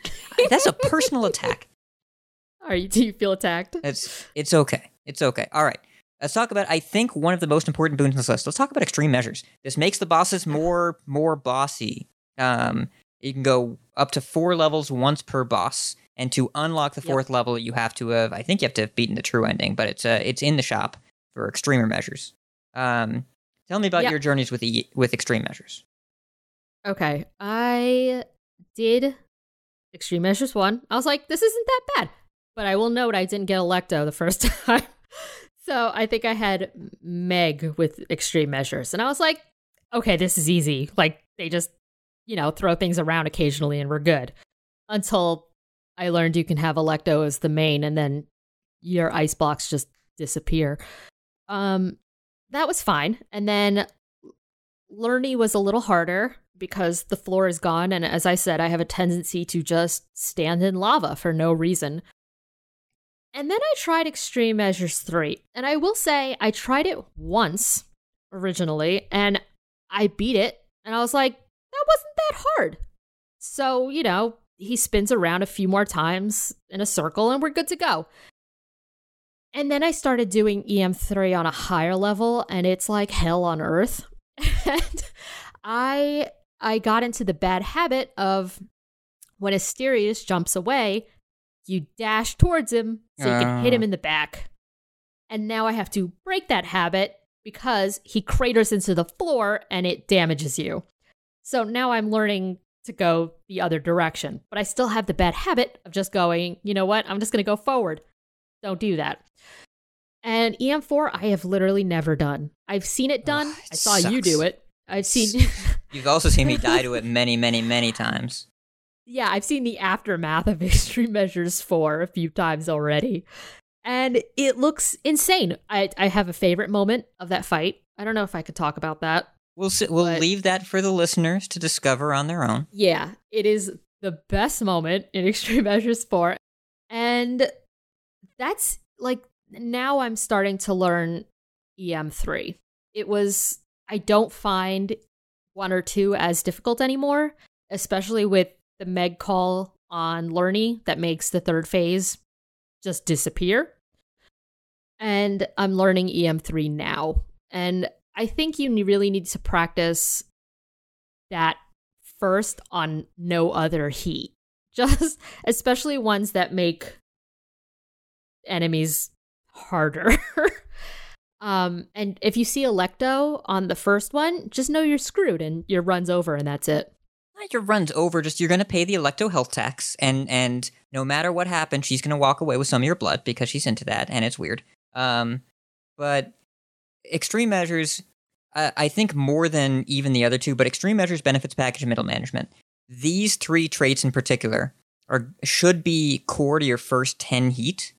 that's a personal attack. [LAUGHS] Are you? Do you feel attacked? It's it's okay. It's okay. All right. Let's talk about I think one of the most important boons in this list. Let's talk about extreme measures. This makes the bosses more more bossy. Um, you can go up to four levels once per boss, and to unlock the Yep. fourth level, you have to have I think you have to have beaten the true ending, but it's uh it's in the shop for extremer measures. Um, tell me about Yep. your journeys with the with extreme measures. Okay, I did extreme measures one. I was like, this isn't that bad, but I will note I didn't get Alecto the first [LAUGHS] time. So I think I had Meg with extreme measures, and I was like, okay, this is easy. Like they just, you know, throw things around occasionally, and we're good. Until I learned you can have Alecto as the main, and then your ice blocks just disappear. Um, that was fine, and then Lernie was a little harder because the floor is gone. And as I said, I have a tendency to just stand in lava for no reason. And then I tried Extreme Measures 3. And I will say, I tried it once originally and I beat it. And I was like, that wasn't that hard. So, you know, he spins around a few more times in a circle and we're good to go. And then I started doing EM3 on a higher level, and it's like hell on earth. [LAUGHS] and I I got into the bad habit of when Asterius jumps away, you dash towards him so you can hit him oh. in the back. And now I have to break that habit because he craters into the floor and it damages you. So now I'm learning to go the other direction, but I still have the bad habit of just going, you know what? I'm just going to go forward. Don't do that. And EM4, I have literally never done. I've seen it done. Ugh, it I saw you do it. I've seen, You've also seen me die to it [LAUGHS] many, many, many times. Yeah, I've seen the aftermath of [LAUGHS] Extreme Measures 4 a few times already. And it looks insane. I, I have a favorite moment of that fight. I don't know if I could talk about that. We'll si- we'll But- leave that for the listeners to discover on their own. Yeah, it is the best moment in Extreme Measures 4. And that's like now I'm starting to learn EM3. It was, I don't find one or two as difficult anymore, especially with the Meg call on Lernie that makes the third phase just disappear. And I'm learning EM3 now. And I think you really need to practice that first on no other heat. [LAUGHS] Just especially ones that make enemies harder. [LAUGHS] um and if you see Alecto on the first one, just know you're screwed and your run's over and that's it. Your run's over. Just you're going to pay the Alecto health tax, and and no matter what happens, she's going to walk away with some of your blood because she's into that, and it's weird. Um, but extreme measures, I, I think more than even the other two, but extreme measures, benefits package, and middle management. These three traits in particular are should be core to your first ten heat,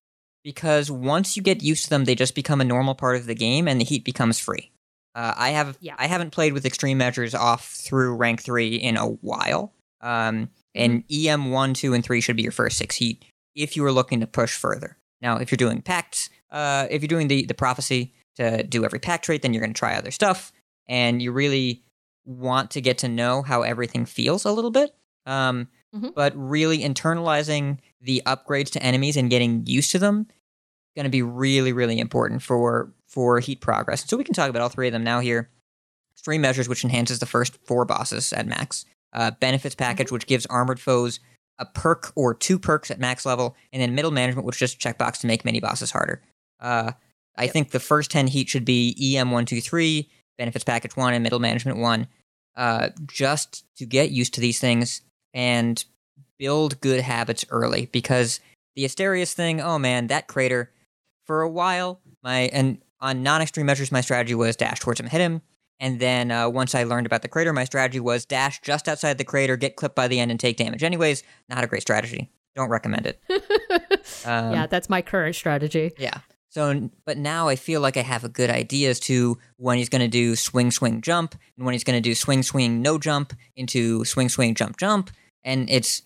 because once you get used to them, they just become a normal part of the game, and the heat becomes free. Uh, I have Yeah. I haven't played with extreme measures off through rank three in a while. Um, and EM one, two, and three should be your first six heat if you were looking to push further. Now, if you're doing pacts, uh, if you're doing the the prophecy to do every pact trait, then you're going to try other stuff, and you really want to get to know how everything feels a little bit. Um, Mhm. But really internalizing the upgrades to enemies and getting used to them going to be really, really important for for heat progress. So we can talk about all three of them now here. Extreme measures, which enhances the first four bosses at max. Uh, benefits package, which gives armored foes a perk or two perks at max level, and then middle management, which just checkbox to make many bosses harder. Uh, I Yep. think the first ten heat should be EM one two three, benefits package one, and middle management one, uh, just to get used to these things and build good habits early. Because the Asterius thing, oh man, that crater. For a while, my and on non-extreme measures, my strategy was dash towards him, hit him, and then uh, once I learned about the crater, my strategy was dash just outside the crater, get clipped by the end, and take damage. Anyways, not a great strategy. Don't recommend it. [LAUGHS] Um, yeah, that's my current strategy. yeah. So, but now I feel like I have a good idea as to when he's going to do swing, swing, jump, and when he's going to do swing, swing, no jump into swing, swing, jump, jump, and it's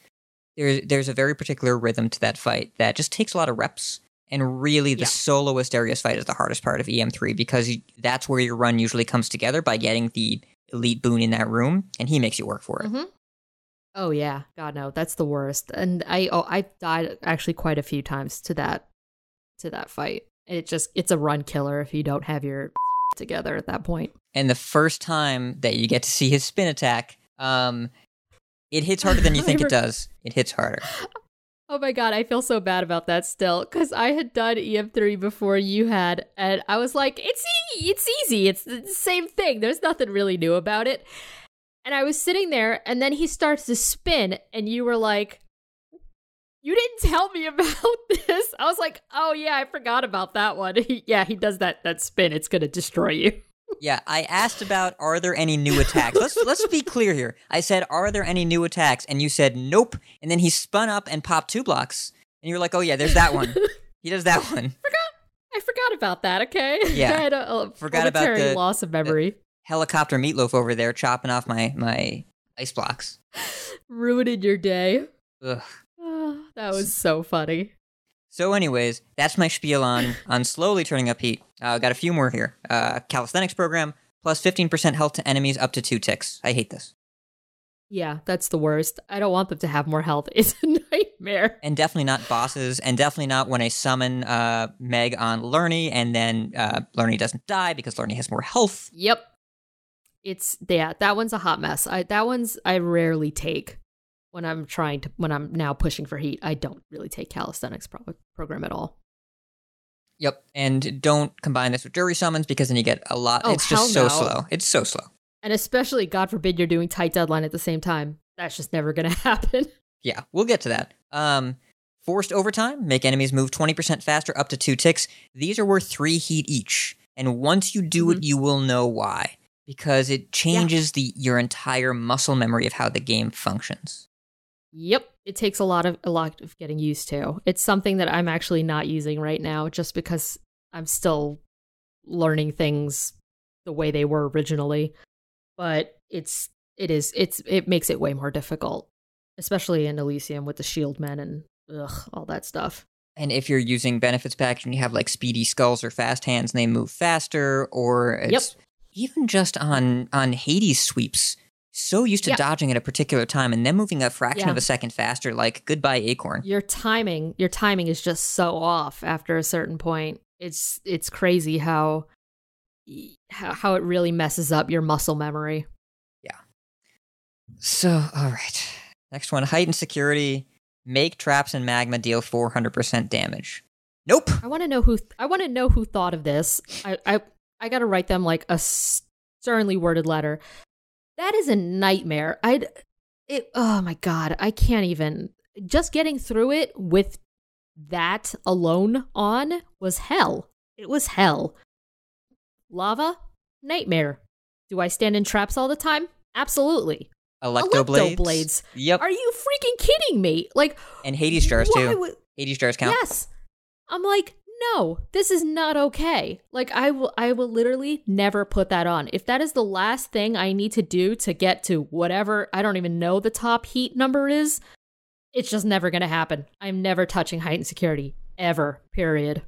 there's there's a very particular rhythm to that fight that just takes a lot of reps. And really, the Yeah. solo Asterius fight is the hardest part of EM3 because that's where your run usually comes together by getting the elite boon in that room, and he makes you work for it. hmm Oh yeah, God no, that's the worst. And I oh I died actually quite a few times to that to that fight. It just it's a run killer if you don't have your [LAUGHS] together at that point. and the first time that you get to see his spin attack, um, it hits harder than you [LAUGHS] think it does. It hits harder. [LAUGHS] Oh my god, I feel so bad about that still because I had done EM3 before you had, and I was like, it's e- it's easy, it's the same thing. There's nothing really new about it. And I was sitting there, and then he starts to spin, and you were like, "You didn't tell me [LAUGHS] about this." I was like, "Oh yeah, I forgot about that one." [LAUGHS] Yeah, he does that that spin. It's gonna destroy you. Yeah, I asked about are there any new attacks. Let's let's be clear here. I said are there any new attacks, and you said nope. And then he spun up and popped two blocks, and you were like, oh yeah, there's that one. he does that one. [LAUGHS] Forgot. I forgot about that. Okay. Yeah. [LAUGHS] I had a, a Forgot about the- loss of memory. Helicopter meatloaf over there chopping off my my ice blocks. [LAUGHS] Ruining your day. Ugh. Ah, that was so funny. So, anyways, that's my spiel on on slowly turning up heat. Uh, got a few more here. Uh, calisthenics program plus fifteen percent health to enemies up to two ticks. I hate this. Yeah, that's the worst. I don't want them to have more health. [LAUGHS] It's a nightmare. and definitely not bosses, and definitely not when I summon uh, Meg on Lernie, and then uh, Lernie doesn't die because Lernie has more health. Yep. It's yeah, that one's a hot mess. I that one's I rarely take when I'm trying to when I'm now pushing for heat. I don't really take calisthenics pro- program at all. Yep, and don't combine this with jury summons because then you get a lot. Oh, it's just so no. slow. It's so slow. And especially God forbid you're doing tight deadline at the same time. That's just never going [LAUGHS] to happen. Yeah, we'll get to that. Um, forced overtime make enemies move twenty percent faster, up to two ticks. These are worth three heat each, and once you do Mm-hmm. it, you will know why because it changes the your entire muscle memory of how the game functions. Yep, it takes a lot of a lot of getting used to. It's something that I'm actually not using right now just because I'm still learning things the way they were originally. But it's it is it's it makes it way more difficult, especially in Elysium with the shield men and ugh, all that stuff. And if you're using benefits package and you have like speedy skulls or fast hands and they move faster, or it's even just on on Hades sweeps, so used to Yeah. dodging at a particular time and then moving a fraction Yeah. of a second faster, like goodbye acorn. Your timing, your timing is just so off after a certain point. It's it's crazy how how, it really messes up your muscle memory. Yeah. So, all right. Next one heightened security. Make traps and magma deal 400% damage. Nope. I want to know who I want to know who thought of this. I I I got to write them like a sternly worded letter. That is a nightmare. I'd it oh my god, I can't even just getting through it with that alone on was hell. It was hell. Lava? Nightmare. Do I stand in traps all the time? Absolutely. Electro blades. blades. Yep. Are you freaking kidding me? Like and Hades jars too. would- Hades jars count. Yes. I'm like, no, this is not okay. Like I will I will literally never put that on. If that is the last thing I need to do to get to whatever I don't even know the top heat number is, it's just never gonna happen. I'm never touching heightened security. ever. Period.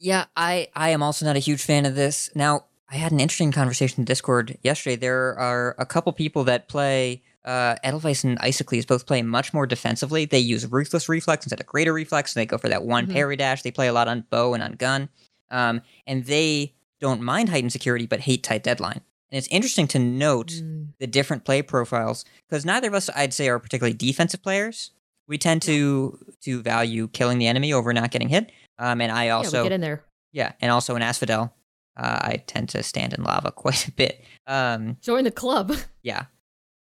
Yeah, I I am also not a huge fan of this. Now, I had an interesting conversation in Discord yesterday. There are a couple people that play uh, Edelweiss and Isocles both play much more defensively. They use Ruthless Reflex instead of Greater Reflex, and they go for that one Mhm. parry dash. They play a lot on bow and on gun, um, and they don't mind heightened security but hate tight deadline. And it's interesting to note Mm. the different play profiles because neither of us, I'd say, are particularly defensive players. We tend to to value killing the enemy over not getting hit. Um, and I also we get in there. yeah, and also in Asphodel, uh, I tend to stand in lava [LAUGHS] quite a bit. Um, Join the club. [LAUGHS] yeah,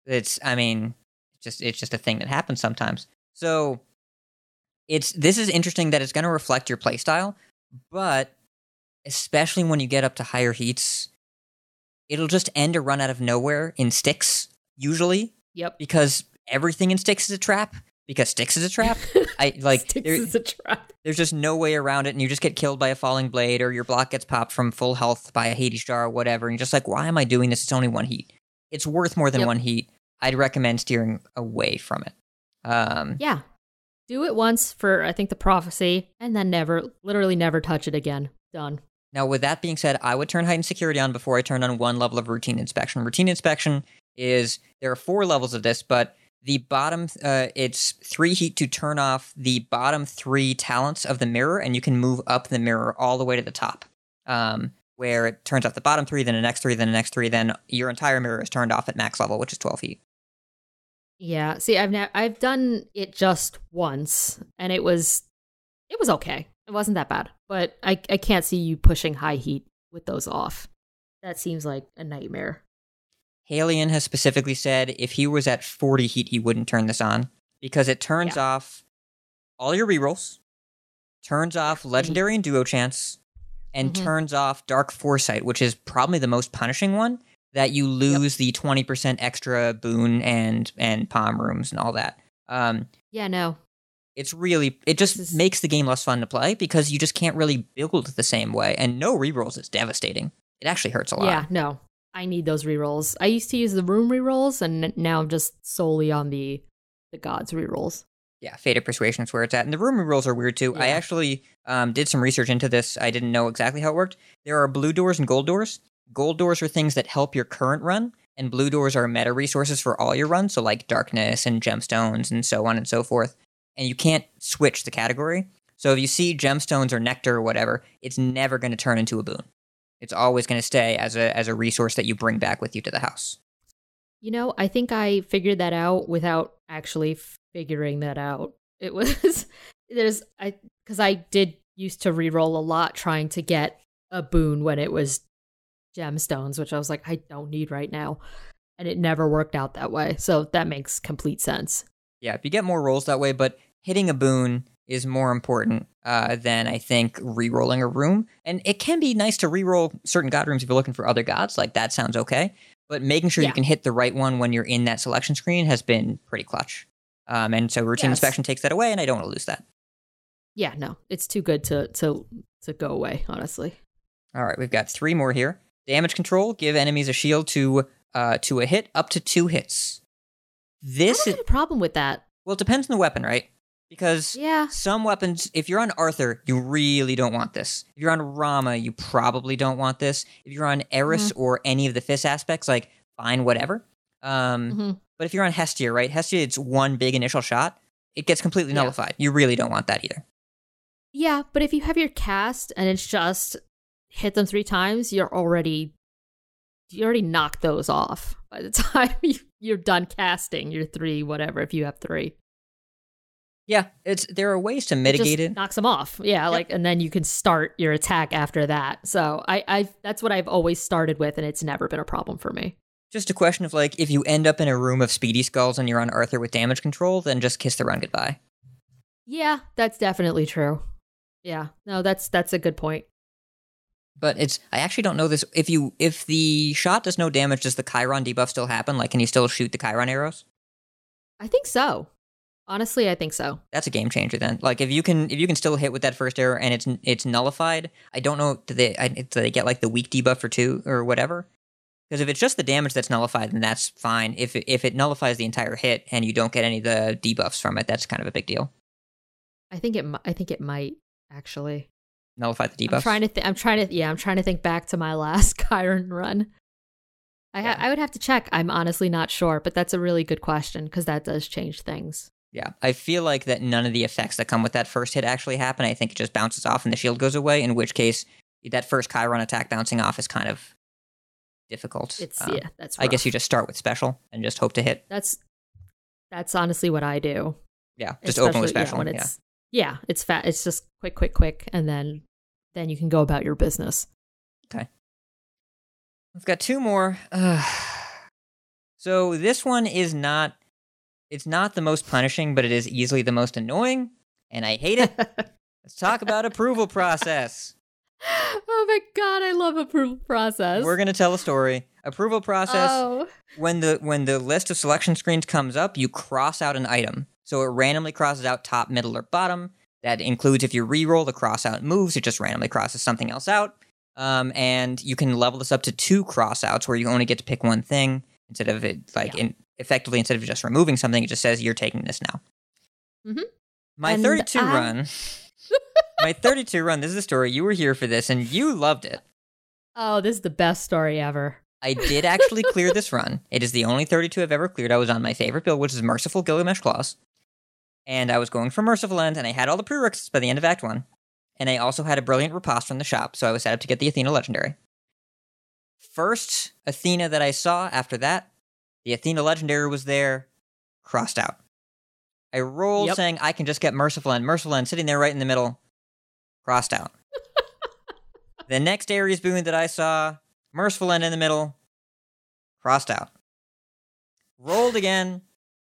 it's I mean, just it's just a thing that happens sometimes. So it's this is interesting that it's going to reflect your playstyle, but especially when you get up to higher heats, it'll just end a run out of nowhere in Styx usually yep. because everything in Styx is a trap. Because Styx is a trap. [LAUGHS] I like Styx there- is a trap. there's just no way around it, and you just get killed by a falling blade, or your block gets popped from full health by a Hades jar or whatever, and you're just like, why am I doing this? It's only one heat. It's worth more than Yep. one heat. I'd recommend steering away from it. Um, Yeah. Do it once for I think the prophecy, and then never, literally never touch it again. Done. Now, with that being said, I would turn heightened security on before I turn on one level of routine inspection. Routine inspection is there are four levels of this, but the bottom uh, it's three heat to turn off the bottom three talents of the mirror, and you can move up the mirror all the way to the top, um, where it turns off the bottom three, then the next three, then the next three, then your entire mirror is turned off at max level, which is twelve heat. Yeah. See, I've ne- I've done it just once, and it was it was okay. It wasn't that bad, but I I can't see you pushing high heat with those off. That seems like a nightmare. Haelian has specifically said if he was at 40 heat, he wouldn't turn this on because it turns off all your rerolls, turns off legendary and duo chance, and Mhm. turns off dark foresight, which is probably the most punishing one. That you lose the 20% extra boon and and Pom rooms and all that. Um, Yeah. No. it's really it just is- makes the game less fun to play because you just can't really build the same way, and no rerolls is devastating. It actually hurts a lot. Yeah. No. I need those rerolls. I used to use the room rerolls, and now I'm just solely on the the gods rerolls. Yeah, Fated Persuasion is where it's at. And the room rules are weird too. I actually um, did some research into this. I didn't know exactly how it worked. There are blue doors and gold doors. Gold doors are things that help your current run, and blue doors are meta resources for all your runs, so like darkness and gemstones and so on and so forth. And you can't switch the category. So if you see gemstones or nectar or whatever, it's never going to turn into a boon. It's always going to stay as a as a resource that you bring back with you to the house. You know, I think I figured that out without actually figuring that out. It was [LAUGHS] there's I because I did used to reroll a lot trying to get a boon when it was gemstones, which I was like, I don't need right now. And it never worked out that way. So that makes complete sense. Yeah, if you get more rolls that way, but hitting a boon is more important uh, than I think re-rolling a room. And it can be nice to re-roll certain god rooms if you're looking for other gods. Like that sounds okay, but making sure Yeah. you can hit the right one when you're in that selection screen has been pretty clutch. Um, and so routine Yes. inspection takes that away, and I don't want to lose that. Yeah, no, it's too good to to to go away. Honestly, All right, we've got three more here. Damage control: give enemies a shield to uh, to a hit up to two hits. This is a problem with that. well, it depends on the weapon, right? Because Yeah, Some weapons, if you're on Arthur, you really don't want this. If you're on Rama, you probably don't want this. If you're on Eris or any of the Fist aspects, like fine, whatever. Um, Mhm. But if you're on Hestia, right? Hestia, it's one big initial shot. It gets completely Yeah. nullified. You really don't want that either. Yeah, but if you have your cast and it's just hit them three times, you're already you already knocked those off by the [LAUGHS] time you, you're done casting your three, whatever. If you have three, Yeah, it's there are ways to it mitigate just it. knocks them off. Yeah, like and then you can start your attack after that. So I, I that's what I've always started with, and it's never been a problem for me. Just a question of like, if you end up in a room of speedy skulls and you're on Arthur with damage control, then just kiss the run goodbye. Yeah, that's definitely true. Yeah, no, that's that's a good point. But it's I actually don't know this. If you if the shot does no damage, does the Chiron debuff still happen? Like, can you still shoot the Chiron arrows? I think so. Honestly, I think so. That's a game changer then. Like if you can if you can still hit with that first arrow and it's it's nullified, I don't know do they I, do they get like the weak debuff for two or whatever? Because if it's just the damage that's nullified, then that's fine. If it, if it nullifies the entire hit and you don't get any of the debuffs from it, that's kind of a big deal. I think it. I think it might actually. Nullify the debuff. I'm trying to. Th- I'm trying to. Yeah, I'm trying to think back to my [LAUGHS] last Chiron run. I ha- Yeah. I would have to check. I'm honestly not sure, but that's a really good question because that does change things. Yeah, I feel like that none of the effects that come with that first hit actually happen. I think it just bounces off and the shield goes away. In which case, that first Chiron attack bouncing off is kind of difficult. It's Um, yeah, that's. I guess you just start with special and just hope to hit. That's that's honestly what I do. Yeah, just open with Especially, yeah, special. when Yeah, it's yeah, it's fat. It's just quick, quick, quick, and then then you can go about your business. Okay. we've got two more. Ugh. so this one is not. It's not the most punishing, but it is easily the most annoying, and I hate it. [LAUGHS] Let's talk about approval process. [LAUGHS] oh my god, I love approval process. We're gonna tell a story. Approval process. Oh, when the when the list of selection screens comes up, you cross out an item. So it randomly crosses out top, middle, or bottom. That includes if you re-roll the cross out moves, it just randomly crosses something else out. Um, and you can level this up to two cross outs where you only get to pick one thing instead of it like Yeah. in, effectively instead of just removing something, it just says you're taking this now. Mhm. My And 32 I- run. [LAUGHS] my 32 run. This is a story you were here for this and you loved it. oh, this is the best story ever. I did actually clear this run. It is the only 32 I've ever cleared. I was on my favorite build, which is Merciful Gilgamesh Claws. And I was going for Merciful End, and I had all the prerequisites by the end of Act 1. And I also had a brilliant riposte from the shop, so I was set up to get the Athena Legendary. First Athena that I saw after that, the Athena Legendary was there, crossed out. I rolled Yep. saying I can just get Merciful End. Merciful End sitting there right in the middle, crossed out. [LAUGHS] the next Ares boon that I saw, Merciful End in the middle, crossed out. Rolled again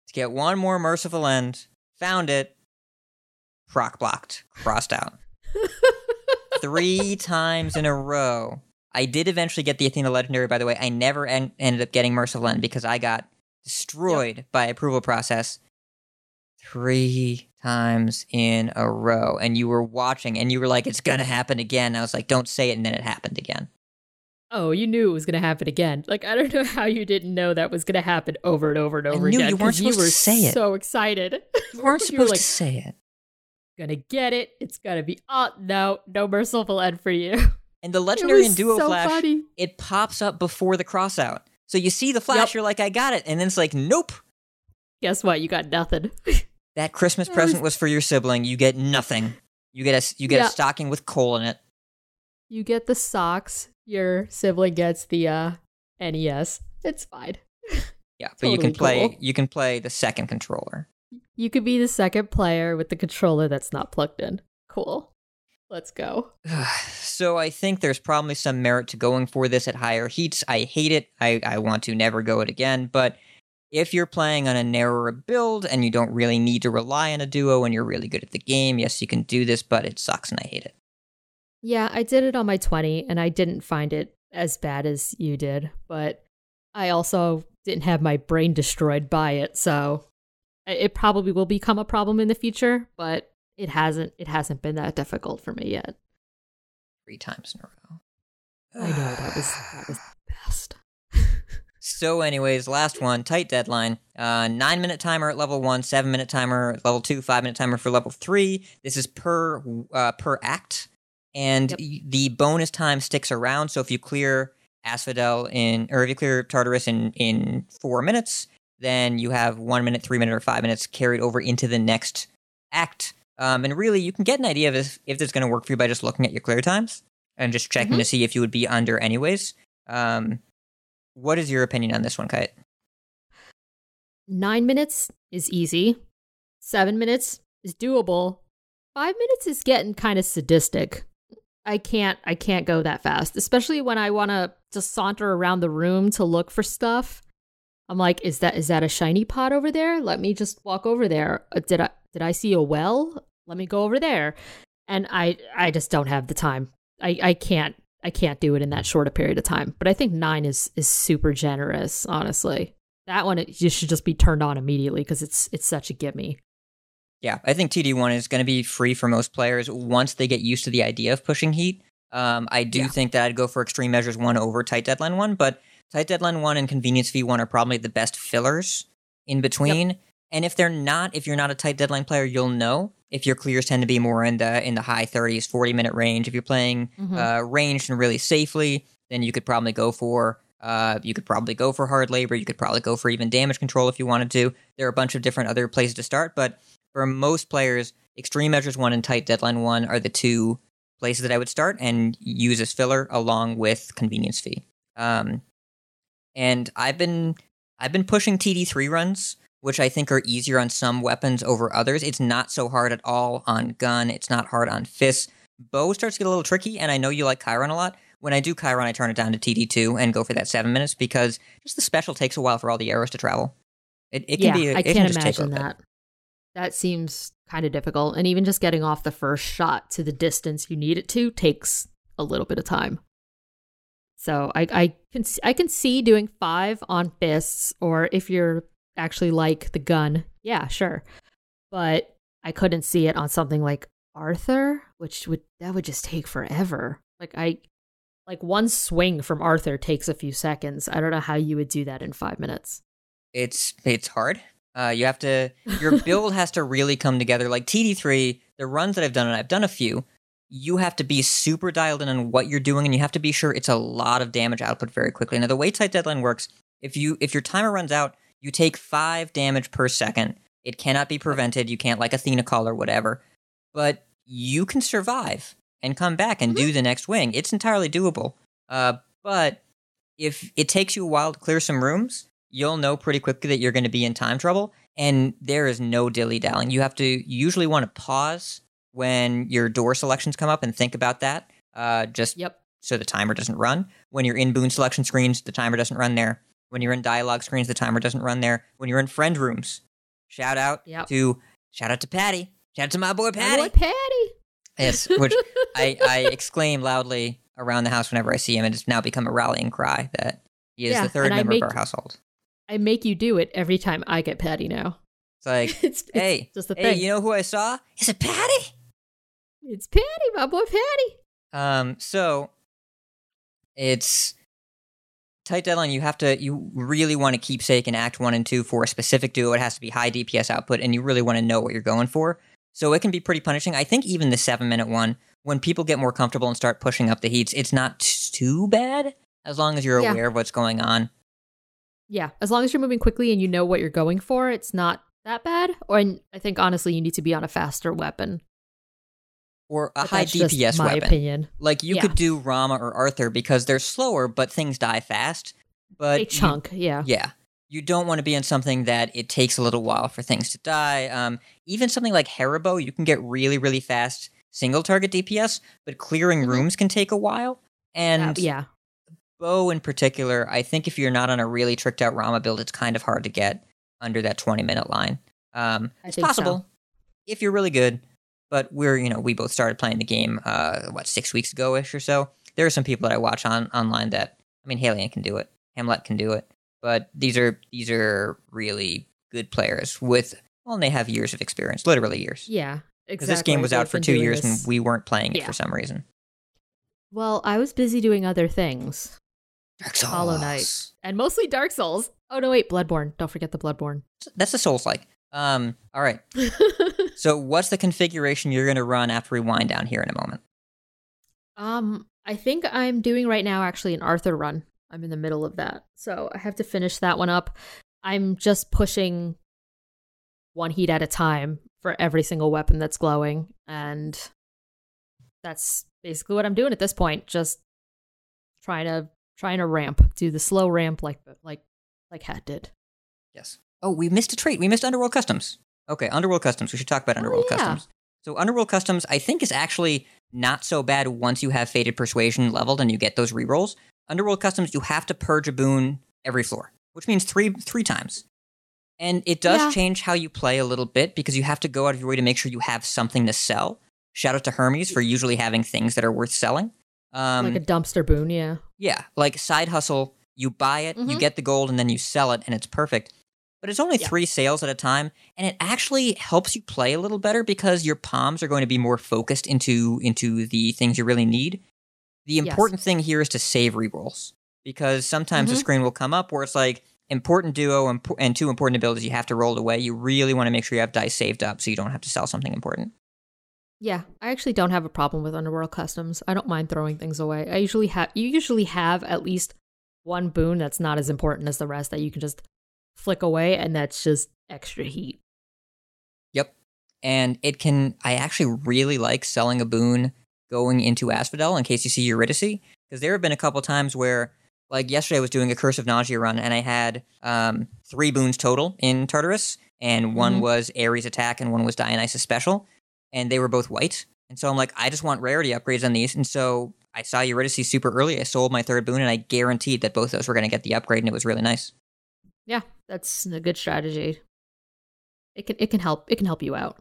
to get one more Merciful End, found it, proc blocked, crossed out. [LAUGHS] Three times in a row. I did eventually get the Athena Legendary, by the way. I never en- ended up getting Merciful End because I got destroyed by approval process three times in a row. And you were watching and you were like, it's going to happen again. I was like, don't say it. And then it happened again. Oh, you knew it was going to happen again. Like I don't know how you didn't know that was going to happen over and over and over knew again. you weren't 'cause you supposed to say it. So excited. [LAUGHS] You weren't You were like, to say it. Gonna get it. It's gonna be. Oh no, no merciful end for you. And the [LAUGHS] Legendary and Duo so Flash, funny. it pops up before the crossout. So you see the flash, Yep. you're like, I got it. And then it's like, nope. Guess what? You got nothing. [LAUGHS] That Christmas present was- for your sibling. You get nothing. You get a you get Yeah. a stocking with coal in it. you get the socks. Your sibling gets the uh NES. It's fine. [LAUGHS] Yeah, but you can play cool. you can play the second controller. You could be the second player with the controller that's not plugged in. Cool. Let's go. [SIGHS] so I think there's probably some merit to going for this at higher heats. I hate it. I, I want to never go it again. But if you're playing on a narrower build and you don't really need to rely on a duo and you're really good at the game, yes, you can do this, but it sucks and I hate it. Yeah, I did it on my 20 and I didn't find it as bad as you did, but I also didn't have my brain destroyed by it, so it probably will become a problem in the future, but it hasn't it hasn't been that difficult for me yet. Three times in a row. I know that was that was. So, anyways, last one, tight deadline. Uh, nine minute timer at level one, seven minute timer at level two, five minute timer for level three. This is per uh, per act, and Yep. the bonus time sticks around. So if you clear Asphodel in, or if you clear Tartarus in in four minutes, then you have one minute, three minute, or five minutes carried over into the next act. Um, and really, you can get an idea of if, if it's going to work for you by just looking at your clear times and just checking to see if you would be under anyways. Um, what is your opinion on this one, Kite? Nine minutes is easy. Seven minutes is doable. Five minutes is getting kind of sadistic. I can't I can't go that fast, especially when I want to just saunter around the room to look for stuff. I'm like, is that is that a shiny pot over there? Let me just walk over there. Uh, Did I did I see a well? Let me go over there. And I I just don't have the time. I I can't I can't do it in that short a period of time. But I think 9 is is super generous, honestly. That one it, you should just be turned on immediately because it's it's such a gimme. Yeah, I think TD1 is going to be free for most players once they get used to the idea of pushing heat. Um, I do Yeah. think that I'd go for Extreme Measures 1 over Tight Deadline 1, but Tight Deadline 1 and Convenience Fee 1 are probably the best fillers in between. And if they're not, if you're not a tight deadline player, you'll know if your clears tend to be more in the in the high 30s, 40 minute range. If you're playing Mhm. uh, ranged and really safely, then you could probably go for uh, you could probably go for hard labor. You could probably go for even damage control if you wanted to. There are a bunch of different other places to start, but for most players, extreme measures one and tight deadline one are the two places that I would start and use as filler along with convenience fee. Um, and I've been I've been pushing TD three runs, which I think are easier on some weapons over others. It's not so hard at all on gun. It's not hard on fists. Bow starts to get a little tricky, and I know you like Chiron a lot. When I do Chiron, I turn it down to TD two and go for that seven minutes because just the special takes a while for all the arrows to travel. It, it can yeah, be. I it can can't just take a imagine bit. that. That seems kind of difficult, and even just getting off the first shot to the distance you need it to takes a little bit of time. So I, I can I can see doing five on fists, or if you're actually like the gun, yeah, sure. But I couldn't see it on something like Arthur, which would that would just take forever. Like I like one swing from Arthur takes a few seconds. I don't know how you would do that in five minutes. it's it's hard. Uh, you have to your [LAUGHS] build has to really come together. Like TD three, the runs that I've done, and I've done a few. You have to be super dialed in on what you're doing, and you have to be sure it's a lot of damage output very quickly. Now, the way tight deadline works, if you if your timer runs out, you take five damage per second. It cannot be prevented. You can't like Athena call or whatever, but you can survive and come back and do the next wing. It's entirely doable. Uh, but if it takes you a while to clear some rooms, you'll know pretty quickly that you're going to be in time trouble. And there is no dilly dallying. You have to you usually want to pause when your door selections come up and think about that. Uh, just Yep. so the timer doesn't run. When you're in boon selection screens, the timer doesn't run there. When you're in dialogue screens, the timer doesn't run there. When you're in friend rooms, shout out Yep. to shout out to Patty. Shout out to my boy Patty. My boy Patty. Yes, which [LAUGHS] I, I exclaim loudly around the house whenever I see him. and it's now become a rallying cry that he is Yeah, the third member make- of our household. I make you do it every time I get Patty now. It's like, [LAUGHS] it's, it's hey, just the hey, thing. you know who I saw? Is it Patty? it's Patty, my boy Patty. Um, so it's tight deadline. You have to, you really want to keepsake in Act One and Two for a specific duo. It has to be high DPS output, and you really want to know what you're going for. So it can be pretty punishing. I think even the seven minute one, when people get more comfortable and start pushing up the heats, it's not too bad as long as you're Yeah. aware of what's going on. Yeah, as long as you're moving quickly and you know what you're going for, it's not that bad. Or I think honestly, you need to be on a faster weapon. Or a But high DPS my weapon. opinion. Like you Yeah. could do Rama or Arthur because they're slower, but things die fast. But a you- chunk, yeah. Yeah. You don't want to be in something that it takes a little while for things to die. Um, even something like Hera bow, you can get really, really fast single target DPS, but clearing Mhm. rooms can take a while. And Uh, yeah, Bow in particular, I think if you're not on a really tricked out Rama build, it's kind of hard to get under that 20 minute line. Um, it's think so. possible if you're really good, but we're, you know, we both started playing the game, uh, what, six weeks ago ish or so. There are some people that I watch on online that, I mean, Haelian can do it, Hamlet can do it, but these are, these are really good players with, well, and they have years of experience, literally years. yeah, Because exactly. this game was They've out for two years this- and we weren't playing it Yeah. for some reason. Well, I was busy doing other things, Dark Souls. Hollow Knight. and mostly Dark Souls. Oh no, wait, Bloodborne. Don't forget the Bloodborne. That's the Souls like. Um, all right. [LAUGHS] So, what's the configuration you're going to run after we wind down here in a moment? um, I think I'm doing right now actually an Arthur run. I'm in the middle of that, so I have to finish that one up. I'm just pushing one heat at a time for every single weapon that's glowing, and that's basically what I'm doing at this point. Just trying to trying to ramp, do the slow ramp like like like Hat did. Yes. Oh, we missed a trait. We missed Underworld Customs. Okay, Underworld Customs. We should talk about Oh, Underworld yeah. Customs. So, Underworld Customs, I think, is actually not so bad once you have Faded Persuasion leveled and you get those rerolls. Underworld Customs, you have to purge a boon every floor, which means three three times. And it does Yeah. change how you play a little bit because you have to go out of your way to make sure you have something to sell. Shout out to Hermes for usually having things that are worth selling. Um, like a dumpster boon, yeah. Yeah, like side hustle, you buy it, you Mhm. get the gold, and then you sell it, and it's perfect. But it's only Yeah. three sales at a time, and it actually helps you play a little better because your poms are going to be more focused into into the things you really need. The Yes. important thing here is to save rerolls because sometimes the Mhm. screen will come up where it's like important duo and, and two important abilities you have to roll away. You really want to make sure you have dice saved up so you don't have to sell something important. Yeah, I actually don't have a problem with Underworld Customs. I don't mind throwing things away. I usually have you usually have at least one boon that's not as important as the rest that you can just flick away and that's just extra heat. Yep. And it can I actually really like selling a boon going into Asphodel in case you see Eurydice because there have been a couple times where like yesterday I was doing a Curse of Nausea run and I had um, three boons total in Tartarus and one Mhm. was Ares attack and one was Dionysus special and they were both white. And so I'm like, I just want rarity upgrades on these. And so I saw Eurydice super early. I sold my third boon and I guaranteed that both those were going to get the upgrade and it was really nice. Yeah, that's a good strategy. It can it can help it can help you out.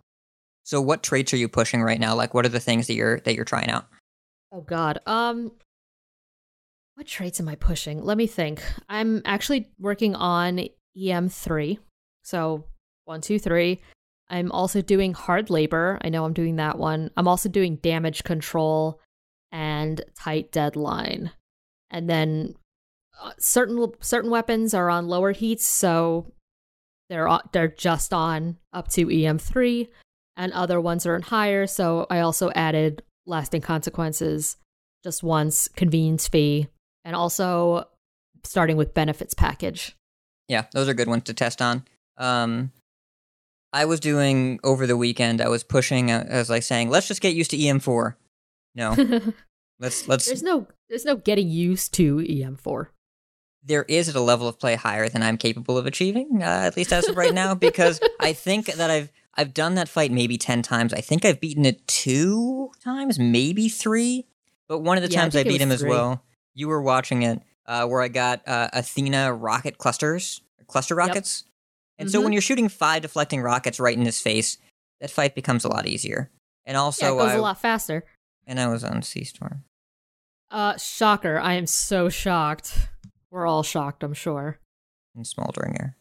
So what traits are you pushing right now? Like what are the things that you're that you're trying out? Oh God. Um, what traits am I pushing? Let me think. I'm actually working on EM three. So one, two, three. I'm also doing hard labor. I know I'm doing that one. I'm also doing damage control and tight deadline. And then uh, certain certain weapons are on lower heats, so they're they're just on up to EM three, and other ones are in higher. So I also added lasting consequences just once, convenience fee, and also starting with benefits package. Yeah, those are good ones to test on. Um, I was doing over the weekend. I was pushing. uh, I was like saying, "Let's just get used to EM4." No, [LAUGHS] let's let's. there's no there's no getting used to EM4. There is at a level of play higher than I'm capable of achieving, uh, at least as of right now, because I think that I've I've done that fight maybe ten times. I think I've beaten it two times, maybe three. But one of the Yeah, times I, it beat him as well. You were watching it, uh, where I got uh, Athena rocket clusters, cluster rockets. And so Mhm. when you're shooting five deflecting rockets right in his face, that fight becomes a lot easier. And also, yeah, it goes I, a lot faster. and I was on Sea Storm. Uh, shocker! I am so shocked. We're all shocked, I'm sure. and Smoldering Air.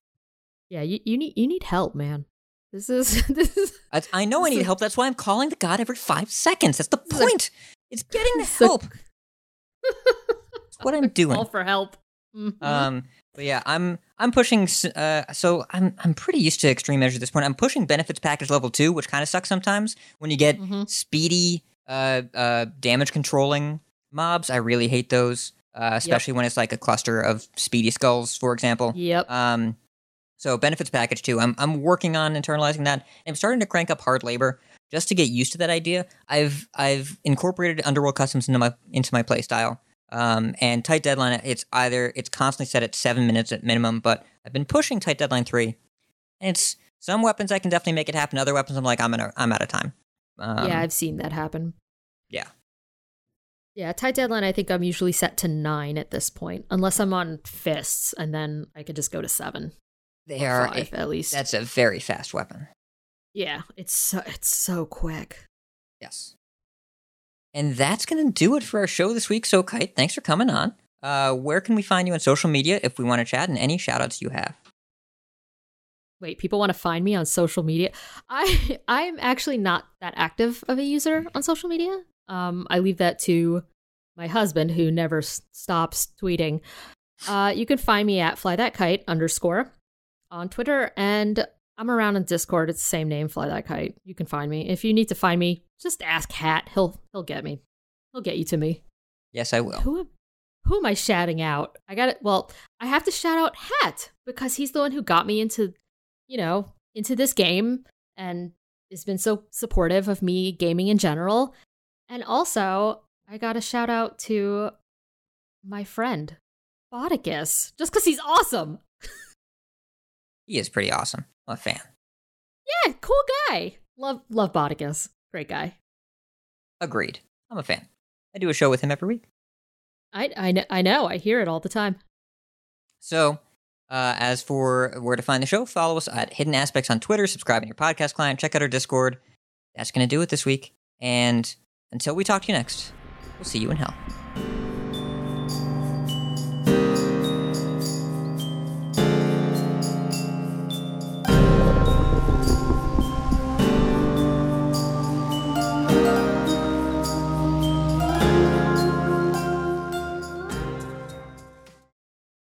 Yeah, you, you need you need help, man. This is [LAUGHS] this is I, I know I need help. That's why I'm calling the god every five seconds. That's the is a- point. It's getting the help. What I'm [LAUGHS] doing. call for help. Mhm. Um, but yeah, I'm I'm pushing. Uh, so I'm I'm pretty used to extreme measure at this point. I'm pushing benefits package level two, which kind of sucks sometimes when you get Mhm. speedy uh uh damage controlling mobs. I really hate those, uh, especially when it's like a cluster of speedy skulls, for example. Yep. Um, so benefits package too. I'm I'm working on internalizing that. I'm starting to crank up hard labor just to get used to that idea. I've I've incorporated underworld customs into my into my playstyle. Um, and tight deadline, it's either it's constantly set at seven minutes at minimum, but I've been pushing tight deadline three. And it's some weapons I can definitely make it happen. Other weapons I'm like I'm in a, I'm out of time. Um, yeah, I've seen that happen. yeah. Yeah, tight deadline. I think I'm usually set to nine at this point, unless I'm on fists, and then I could just go to seven. They are. five at least. That's a very fast weapon. yeah, it's so it's so quick. Yes. And that's going to do it for our show this week. So, Kite, thanks for coming on. Uh, where can we find you on social media if we want to chat and any shout outs you have? Wait, people want to find me on social media. I [LAUGHS] I'm actually not that active of a user on social media. Um, I leave that to my husband, who never s- stops tweeting. Uh, you can find me at fly that kite underscore on Twitter, and I'm around on Discord. It's the same name, fly that kite. You can find me if you need to find me. Just ask Hat. He'll he'll get me. He'll get you to me. Yes, I will. Who am, who am I shouting out? I got it. Well, I have to shout out Hat because he's the one who got me into, you know, into this game and has been so supportive of me gaming in general. And also, I got a shout out to my friend Bodicus just because he's awesome. He is pretty awesome. I'm a fan. Yeah, cool guy. Love love Bodicus. Great guy. Agreed. I'm a fan. I do a show with him every week. I I know I know. I hear it all the time. So, uh, as for where to find the show, follow us at Hidden Aspects on Twitter, subscribe in your podcast client, check out our Discord. That's going to do it this week. And until we talk to you next, we'll see you in hell.